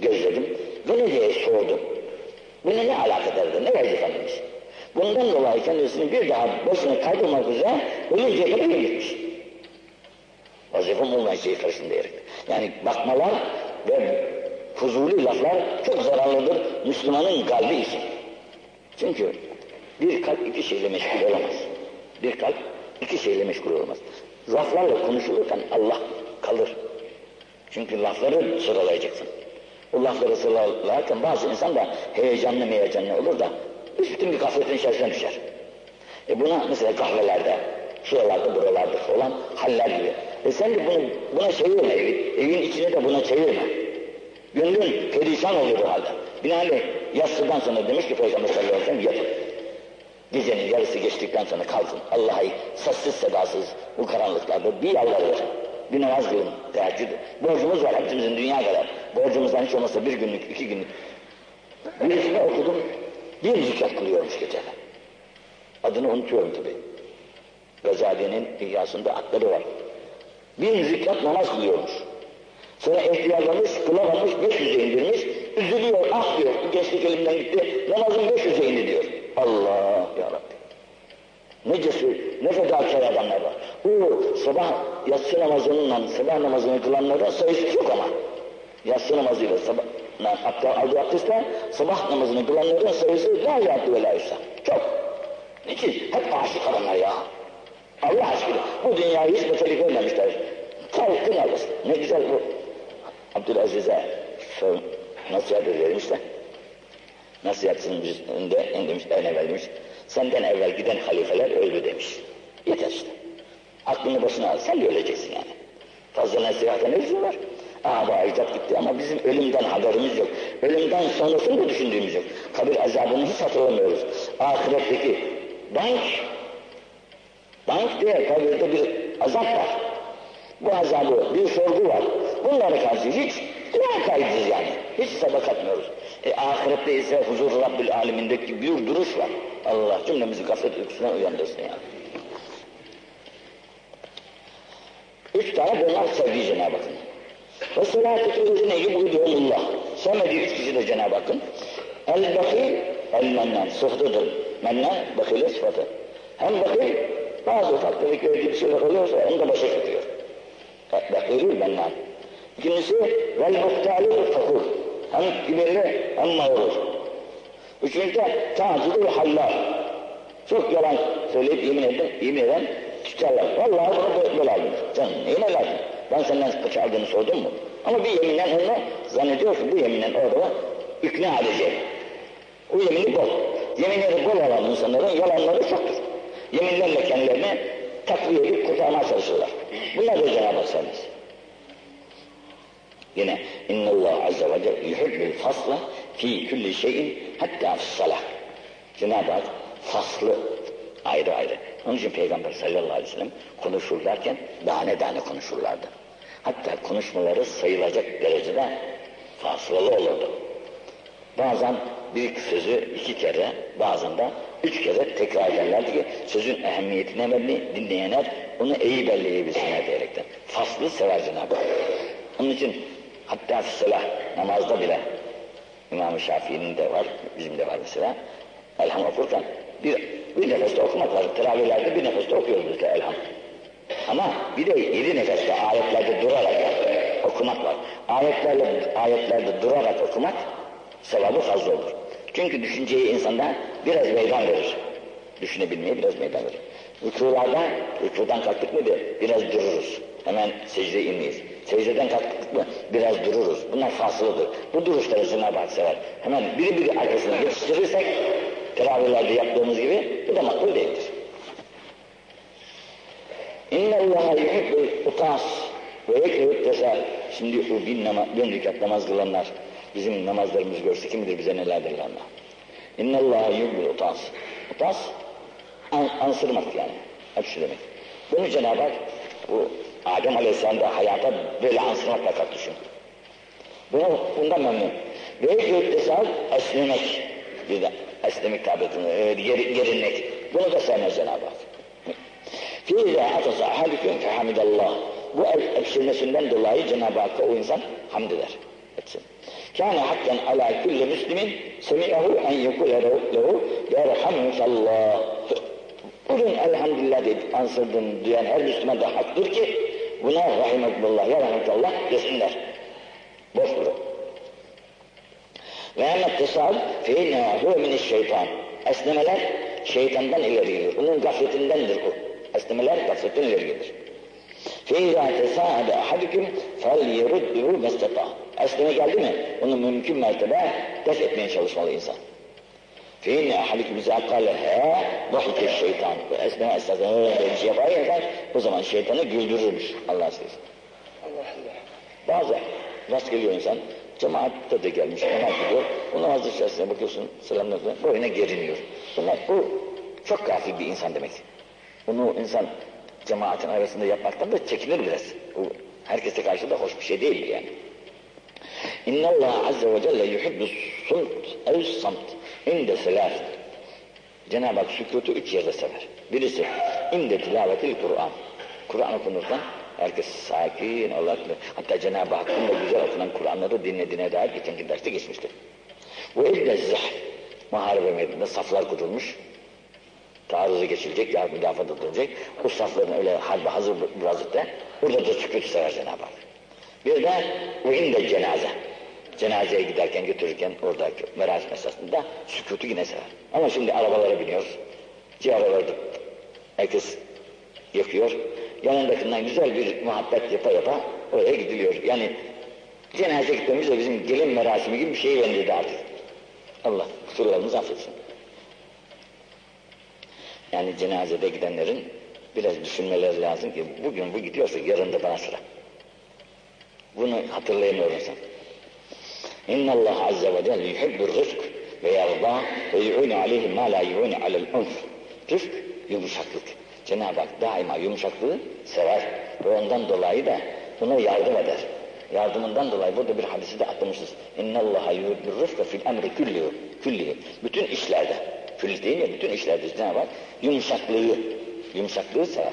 A: gözledim ve ne diye sordum? Buna ne alakadardır? Ne vazifen demiş. Bundan dolayı kendisini bir daha başına kaydırmak üzere ölünceye kadar gitmiş. Vazifem olmayan şeyi karşısında diyerek. Yani bakmalar ve fuzuli laflar çok zararlıdır Müslümanın kalbi için. Çünkü bir kalp iki şeyle meşgul olamaz. Bir kalp iki şeyle meşgul olamaz. Laflarla konuşulurken Allah kalır. Çünkü lafları sıralayacaksın. O lafları sıralarken bazı insan da heyecanlı heyecanlı olur da bütün bir gafletin içerisine düşer. E buna mesela kahvelerde, şuralarda buralarda olan haller gibi. E sen de bunu, buna çevirme evi. Evin içine de buna çevirme. Gönlün perişan olur bu halde. Binaenaleyh yatsıdan sonra demiş ki Peygamber sallallahu aleyhi ve sellem yatın. Gecenin yarısı geçtikten sonra kalkın. Allah'a sessiz sedasız bu karanlıklarda bir yalvarır. Bir namaz kılın, teheccüd. Borcumuz var hepimizin dünya kadar. Borcumuzdan hiç olmazsa bir günlük, iki günlük. Birisini okudum, bir zikat kılıyormuş gecede. Adını unutuyorum tabi. Gazali'nin dünyasında adları var. Bir zikat namaz kılıyormuş. Sonra ihtiyarlamış, kılamamış, 500'e indirmiş. Üzülüyor, ah diyor, gençlik elimden gitti, namazın 500'e indi diyor. Allah ya Rabbi. Ne cesur, ne fedakar adamlar var. Bu sabah yatsı namazının sabah namazını kılanlarda sayısı çok ama. Yatsı namazıyla sabah hatta aldığı abdestle sabah namazını kılanların sayısı la yaptı ve la Çok. Niçin? Hep aşık adamlar ya. Allah aşkına bu dünyayı hiç metelik görmemişler. Kalkın alırsın. Ne güzel bu. Abdülaziz'e nasihat verilmiş de. En demiş, en evvel demiş. Senden evvel giden halifeler öldü demiş. Yeter işte. Aklını başına al. Sen de öleceksin yani. Fazla nasihata ne lüzum var? Bu ecdat gitti ama bizim ölümden haberimiz yok. Ölümden sonrasını da düşündüğümüz yok. Kabir azabını hiç hatırlamıyoruz. Ahiretteki bank, bank diye kabirde bir azap var. Bu azabı, bir sorgu var. Bunlara karşı hiç lakaytız yani. Hiç sabak atmıyoruz. E, ahirette ise huzur Rabbil alemindeki bir duruş var. Allah cümlemizi gaflet uykusuna uyandırsın yani. Üç tane bunlar sevdiği Cenab-ı Hakk'ın. Ve salâtetüllezine yubudûmullah. Sevmediği üç kişi de Cenab-ı Hakk'ın. El-bakî, el-mennan. Sıhtıdır. Mennan, bakîle sıfatı. Hem bakîl, bazı ufak tefek bir şeyler oluyorsa onu da başa tutuyor. Bakîl, mennan. İkincisi, vel-muhtâlû fakur. Hem kibirli hem mağrur. Üçüncüsü de tacid hallar. Çok yalan söyleyip yemin eden, yemin eden tutarlar. Vallahi bunu böyle aldım. Sen neyine lazım? Ben senden kaç aldığını sordum mu? Ama bir yeminle onu zannediyor ki bu yeminle orada ikna edecek. O yemini bol. Yeminleri bol olan insanların yalanları çoktur. Yeminlerle kendilerini takviye edip kurtarmaya çalışırlar. Bunlar da Cenab-ı Hak. Yine innallah azze ve celle yuhibbul fasla fi kulli şeyin hatta salah. Cenab-ı Hak faslı ayrı ayrı. Onun için Peygamber sallallahu aleyhi ve sellem konuşurlarken tane tane konuşurlardı. Hatta konuşmaları sayılacak derecede fasılalı olurdu. Bazen bir sözü iki kere, bazen de üç kere tekrar ederlerdi ki sözün ehemmiyetine belli, dinleyenler onu iyi belleyebilsinler diyerekten. Faslı sever Cenab-ı Hak. Onun için hatta sılah namazda bile İmam-ı Şafii'nin de var, bizim de var mesela. Elham okurken bir, bir nefeste okumak var. Teravihlerde bir nefeste okuyoruz biz de elham. Ama bir de yedi nefeste ayetlerde durarak okumak var. Ayetlerle, ayetlerde durarak okumak sevabı fazla olur. Çünkü düşünceyi insanda biraz meydan verir. Düşünebilmeye biraz meydan verir. Rükularda, rükudan kalktık mı biraz dururuz. Hemen secde inmeyiz. Secdeden kalktık mı biraz dururuz. Bunlar fasılıdır. Bu duruşları Cenab-ı Hak sever. Hemen biri biri arkasına yetiştirirsek teravihlerde yaptığımız gibi bu da makbul değildir. İnne Allah'a yuhibbul utas ve yekrehut tesal. Şimdi o bin, nama, bin rekat namaz kılanlar bizim namazlarımızı görse kim bilir bize nelerdir Allah. İnne Allah'a yuhibbul utas. Utas an, ansırmak yani. Hep şu demek. Bunu Cenab-ı Hak bu Adem Aleyhisselam da hayata böyle ansımak yasak düşündü. Buna, bundan memnun. Ve göktesal esnemek. Bir de esnemek tabirtini, yer, e, yerinmek. Bunu da sevmez Cenab-ı Hak. Fiile atasa ahaliküm fehamidallah. Bu öksürmesinden dolayı Cenab-ı Hakk'a o insan hamd eder. Etsin. Kâne hakkan ala kulli müslimin semi'ehu en yekule lehu yerhamdülillah. Bunun elhamdülillah deyip ansırdığını duyan her Müslüman da haktır ki buna rahimekullah, yerhamukallah desinler. Boş durun. Ve emmet tesal feyne huve mineşşeytan. Esnemeler şeytandan ileri gelir. Onun gafletindendir o. Esnemeler gafletten ileri gelir. فَاِذَا تَسَاعَدَ اَحَدُكُمْ فَلْيَرُدُّهُ مَسْتَطَعَ Esneme geldi mi? Onu mümkün mertebe def etmeye çalışmalı insan. في ahalikimize akalehe vahike şeytan. Bu esna esnada böyle bir şey yapar ya o zaman şeytanı güldürürmüş Allah siz. Bazen rast geliyor insan, cemaatte de gelmiş, namaz gidiyor. O namaz içerisinde bakıyorsun, selamdan sonra boyuna geriniyor. Bunlar, bu çok gafil bir insan demek. Bunu insan cemaatin arasında yapmaktan da çekinir biraz. Bu herkese karşı da hoş bir şey değil yani. İnna Allah azze ve celle yuhibbu sumt ev samt inde selas. Cenab-ı Hak sükutu üç yerde sever. Birisi inde tilavetil Kur'an. Kur'an okunurken herkes sakin olarak hatta Cenab-ı Hakk'ın da güzel okunan Kur'anları dinlediğine dair geçenki derste geçmiştir. Bu elde zah. Muharebe meydanında saflar kurulmuş. taarruzu geçilecek, ya müdafaa edilecek. O safların öyle harbi hazır bir vaziyette burada da sükût sever Cenab-ı Hak. Bir de de cenaze. Cenazeye giderken götürürken oradaki merasim esasında sükutu yine sever. Ama şimdi arabalara biniyoruz. Ciğerleri herkes yakıyor. Yanındakinden güzel bir muhabbet yapa yapa oraya gidiliyor. Yani cenaze gitmemiz de bizim gelin merasimi gibi bir şeye benziyordu artık. Allah kusurlarımızı affetsin. Yani cenazede gidenlerin biraz düşünmeleri lazım ki bugün bu gidiyorsa yarın da bana sıra. Bunu hatırlayamıyorum sen. İnna Allah azze ve celle yuhibbur rızk ve yarda ve yu'unu aleyhi ma la unf. Rızk yumuşaklık. Cenab-ı Hak daima yumuşaklığı sever ve ondan dolayı da buna yardım eder. Yardımından dolayı burada bir hadisi de atlamışız. İnna Allah yuhibbur rızk fil emri küllihi. küllihi. Bütün işlerde. Külli deyince bütün işlerde Cenab-ı Hak yumuşaklığı, yumuşaklığı sever.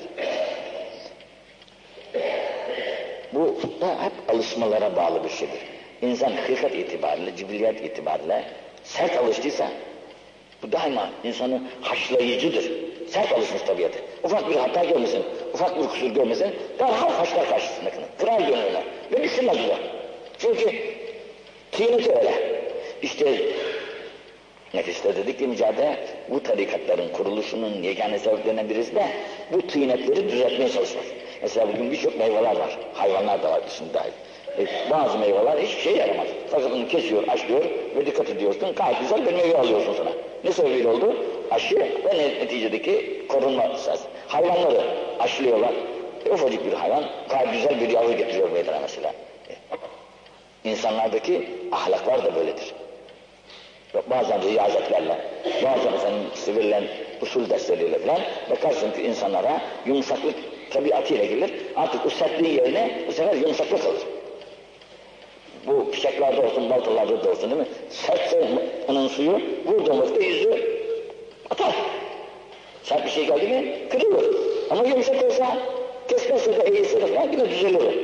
A: Bu da hep alışmalara bağlı bir şeydir. İnsan hırkat itibariyle, cibiliyet itibariyle sert alıştıysa bu daima insanı haşlayıcıdır. Sert alışmış tabiatı. Ufak bir hata görmesin, ufak bir kusur görmesin, derhal haşlar karşısındakini. Kırar gönlüne ve düşünmez bu. Çünkü kıymeti öyle. İşte Nefiste dedik ki mücadele bu tarikatların kuruluşunun yegane sebeplerinden birisi de bu tıynetleri düzeltmeye çalışmak. Mesela bugün birçok meyveler var. Hayvanlar da var dışında dahil. E, bazı meyveler hiçbir şey yaramaz. Onu kesiyor, aşlıyor ve dikkat ediyorsun. Gayet güzel bir meyve alıyorsun sana. Ne sebebiyle oldu? Aşı ve neticedeki korunma esas. Hayvanları aşılıyorlar. E, ufacık bir hayvan gayet güzel bir yavru getiriyor meydana mesela. E, insanlardaki ahlaklar da böyledir. Bazen riyazetlerle, bazen efendim verilen usul dersleriyle falan bakarsın ki insanlara yumuşaklık tabiatıyla gelir. Artık o sertliğin yerine bu sefer yumuşaklık alır. Bu bıçaklarda olsun, baltalarda da olsun değil mi? Sertse onun suyu vakitte yüzü atar. Sert bir şey geldi mi kırılır. Ama yumuşak olsa kesmezse de eğilse de falan yine düzelir.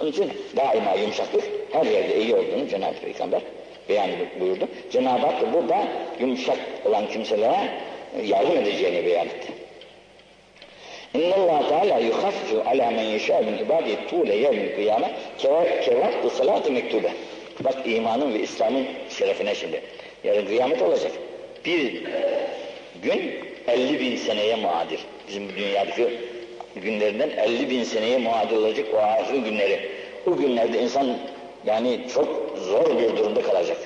A: Onun için daima yumuşaklık her yerde iyi olduğunu Cenab-ı Peygamber beyan buyurdu. Cenab-ı Hak da burada yumuşak olan kimselere yardım edeceğini beyan etti. İnna Allah Teala yuhaffifu ala men yeşâ min ibâdihi tûle yevmil kıyâme kevâttı salâtı mektube. Bak imanın ve İslam'ın şerefine şimdi. Yarın kıyamet olacak. Bir gün 50 bin seneye muadil. Bizim dünyadaki günlerinden 50 bin seneye muadil olacak o ahir günleri. O günlerde insan yani çok zor bir durumda kalacak.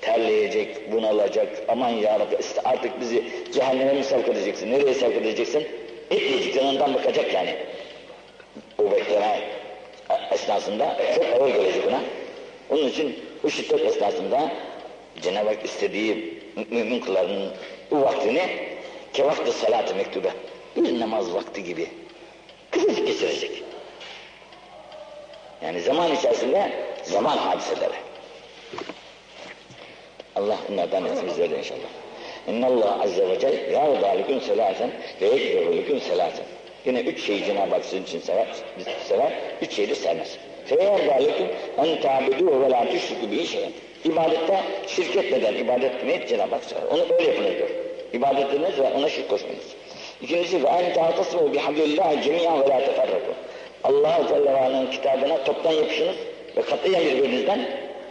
A: Terleyecek, bunalacak, aman ya Rabbi artık bizi cehenneme mi sevk edeceksin, nereye sevk edeceksin? Etmeyecek, canından bakacak yani. O bekleme esnasında çok ağır gelecek ona. Onun için bu şiddet esnasında Cenab-ı Hak istediği mümin kullarının bu vaktini kevakti salat-ı mektube bir namaz vakti gibi kısacık geçirecek. Yani zaman içerisinde zaman hadiseleri. Allah bunlardan etsin bizleri inşallah. Azze ve celle yârıdâ lükün selâsen ve yekfirû lükün selâsen. Yine üç şeyi Cenab-ı Hak sizin için sever, sever üç şeyi de sevmez. Lükün en tâbidû ve lâ tüşrikû bihi şeyen. İbadette şirk etmeden ibadet etmeyi Cenab-ı Hak sever. Onu öyle yapın diyor. İbadet ediniz ve ona şirk koşmayınız. İkincisi en ta'tasmû bihablillâhi cemî'an ve lâ teferrakû. Allah-u Teala'nın kitabına toptan yapışınız ve katiyen birbirinizden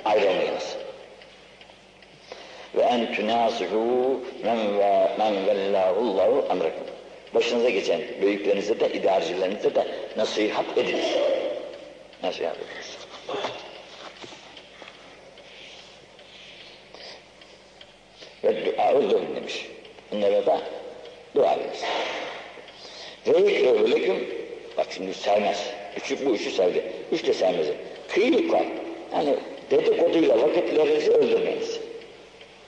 A: ayrılmayınız. Ve en tünâsihû men ve men vellâhullahu emrekum. Başınıza geçen büyüklerinize de, idarecilerinize de nasihat ediniz. Nasihat ediniz. Ve dua dövün demiş. Bunlara da dua ediniz. Ve yekrehu Bak şimdi sevmez. Üçü, bu üçü sevdi. Üç de sevmez. Kıyılık var. Yani dedikoduyla vakitlerinizi öldürmeniz.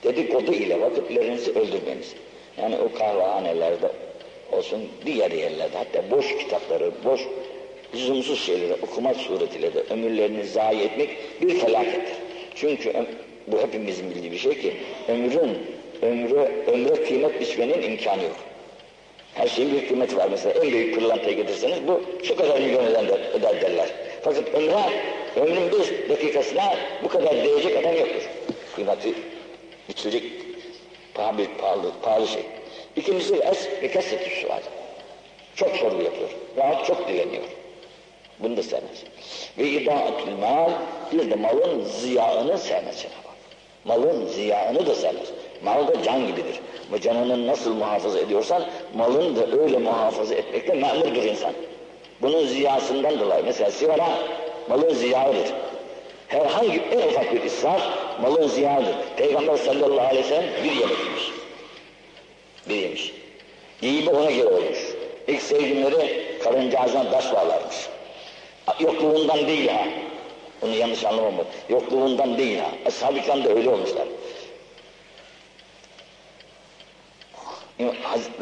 A: Dedikodu ile vakitlerinizi öldürmeniz. Yani o kahvehanelerde olsun diğer yerlerde hatta boş kitapları, boş lüzumsuz şeyleri okumak suretiyle de ömürlerini zayi etmek bir felakettir. Çünkü bu hepimizin bildiği bir şey ki ömrün, ömrü, ömre kıymet biçmenin imkanı yok. Her şeyin bir kıymeti var. Mesela en büyük pırlantayı getirseniz bu şu kadar milyon eder, derler. Fakat ömre, ömrün bir dakikasına bu kadar değecek adam yoktur. Kıymeti biçilecek pahalı, pahalı, pahalı şey. İkincisi es ve kesretü sual. Çok soru yapıyor. Rahat çok dileniyor. Bunu da sevmez. Ve idaatül mal bir de malın ziyağını sevmez Cenab-ı. Malın ziyağını da sevmez. Mal da can gibidir. Bu canını nasıl muhafaza ediyorsan malın da öyle muhafaza etmekle memurdur insan. Bunun ziyasından dolayı mesela sigara malın ziyağıdır. Herhangi en ufak bir israf malın ziyağıdır. Peygamber sallallahu aleyhi ve sellem bir yemek yemiş. Bir yemiş. Yiğibi ona göre olmuş. İlk sevgimleri karıncağızdan taş bağlarmış. Yokluğundan değil ha. Bunu yanlış anlamam. Yokluğundan değil ha. Ashab-ı da öyle olmuşlar.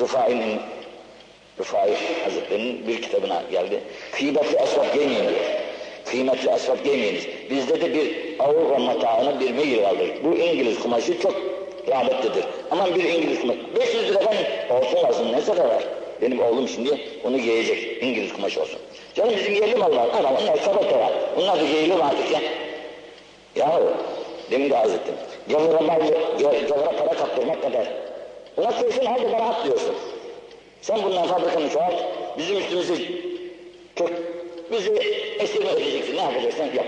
A: Rıfai'nin Rıfai Hazretleri'nin bir kitabına geldi. Kıymetli asfalt giymeyin diyor. Kıymetli asfalt giymeyiniz. Bizde de bir Avrupa matağına bir meyil vardır. Bu İngiliz kumaşı çok rağbetlidir. Aman bir İngiliz kumaşı. 500 liradan olsun lazım ne kadar var? Benim oğlum şimdi onu giyecek. İngiliz kumaşı olsun. Canım bizim yerli mallar. Ama onlar kabata var. Onlar da giyilir artık ya. Yahu demin de arz ettim. Gavura, mal, gavura para kaptırmak kadar. Ulan kurşun halde bana at diyorsun. Sen bundan fabrikanı çoğalt, bizim üstümüzü kök, bizi esirme edeceksin, ne yapacaksan yap.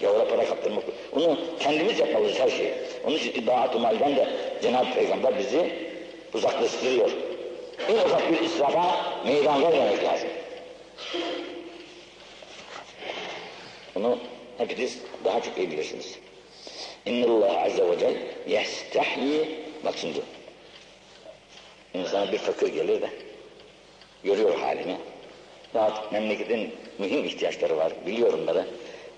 A: Gavura para kaptırmak. Onu kendimiz yapmalıyız her şeyi. Onun için iddia-ı malden de Cenab-ı Peygamber bizi uzaklaştırıyor. En ufak bir israfa meydan vermemek lazım. Bunu hepiniz daha çok iyi bilirsiniz. İnnallâhu azze ve cel yestahyi bak şimdi insana bir fakir gelir de görüyor halini. Ya memleketin mühim ihtiyaçları var biliyorum da.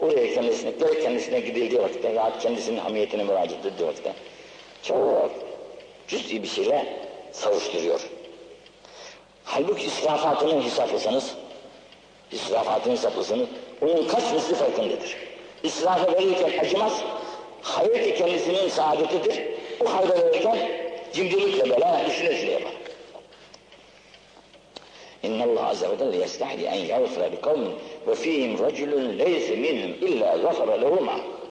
A: Oraya kendisine, kendisine gidildiği vakitte ya kendisinin hamiyetine müracaat edildiği vakitte çok cüz'i bir şeyle savuşturuyor. Halbuki israfatını hesaplasanız, israfatını hesaplasanız, onun kaç misli farkındadır. İsrafa verirken acımaz, hayır ki kendisinin saadetidir. O hayra verirken cimrilikle böyle düşüne düşüne yapar. إن الله عز وجل يستحي أن يغفر لقوم وفيهم رجل ليس منهم إلا غفر لهما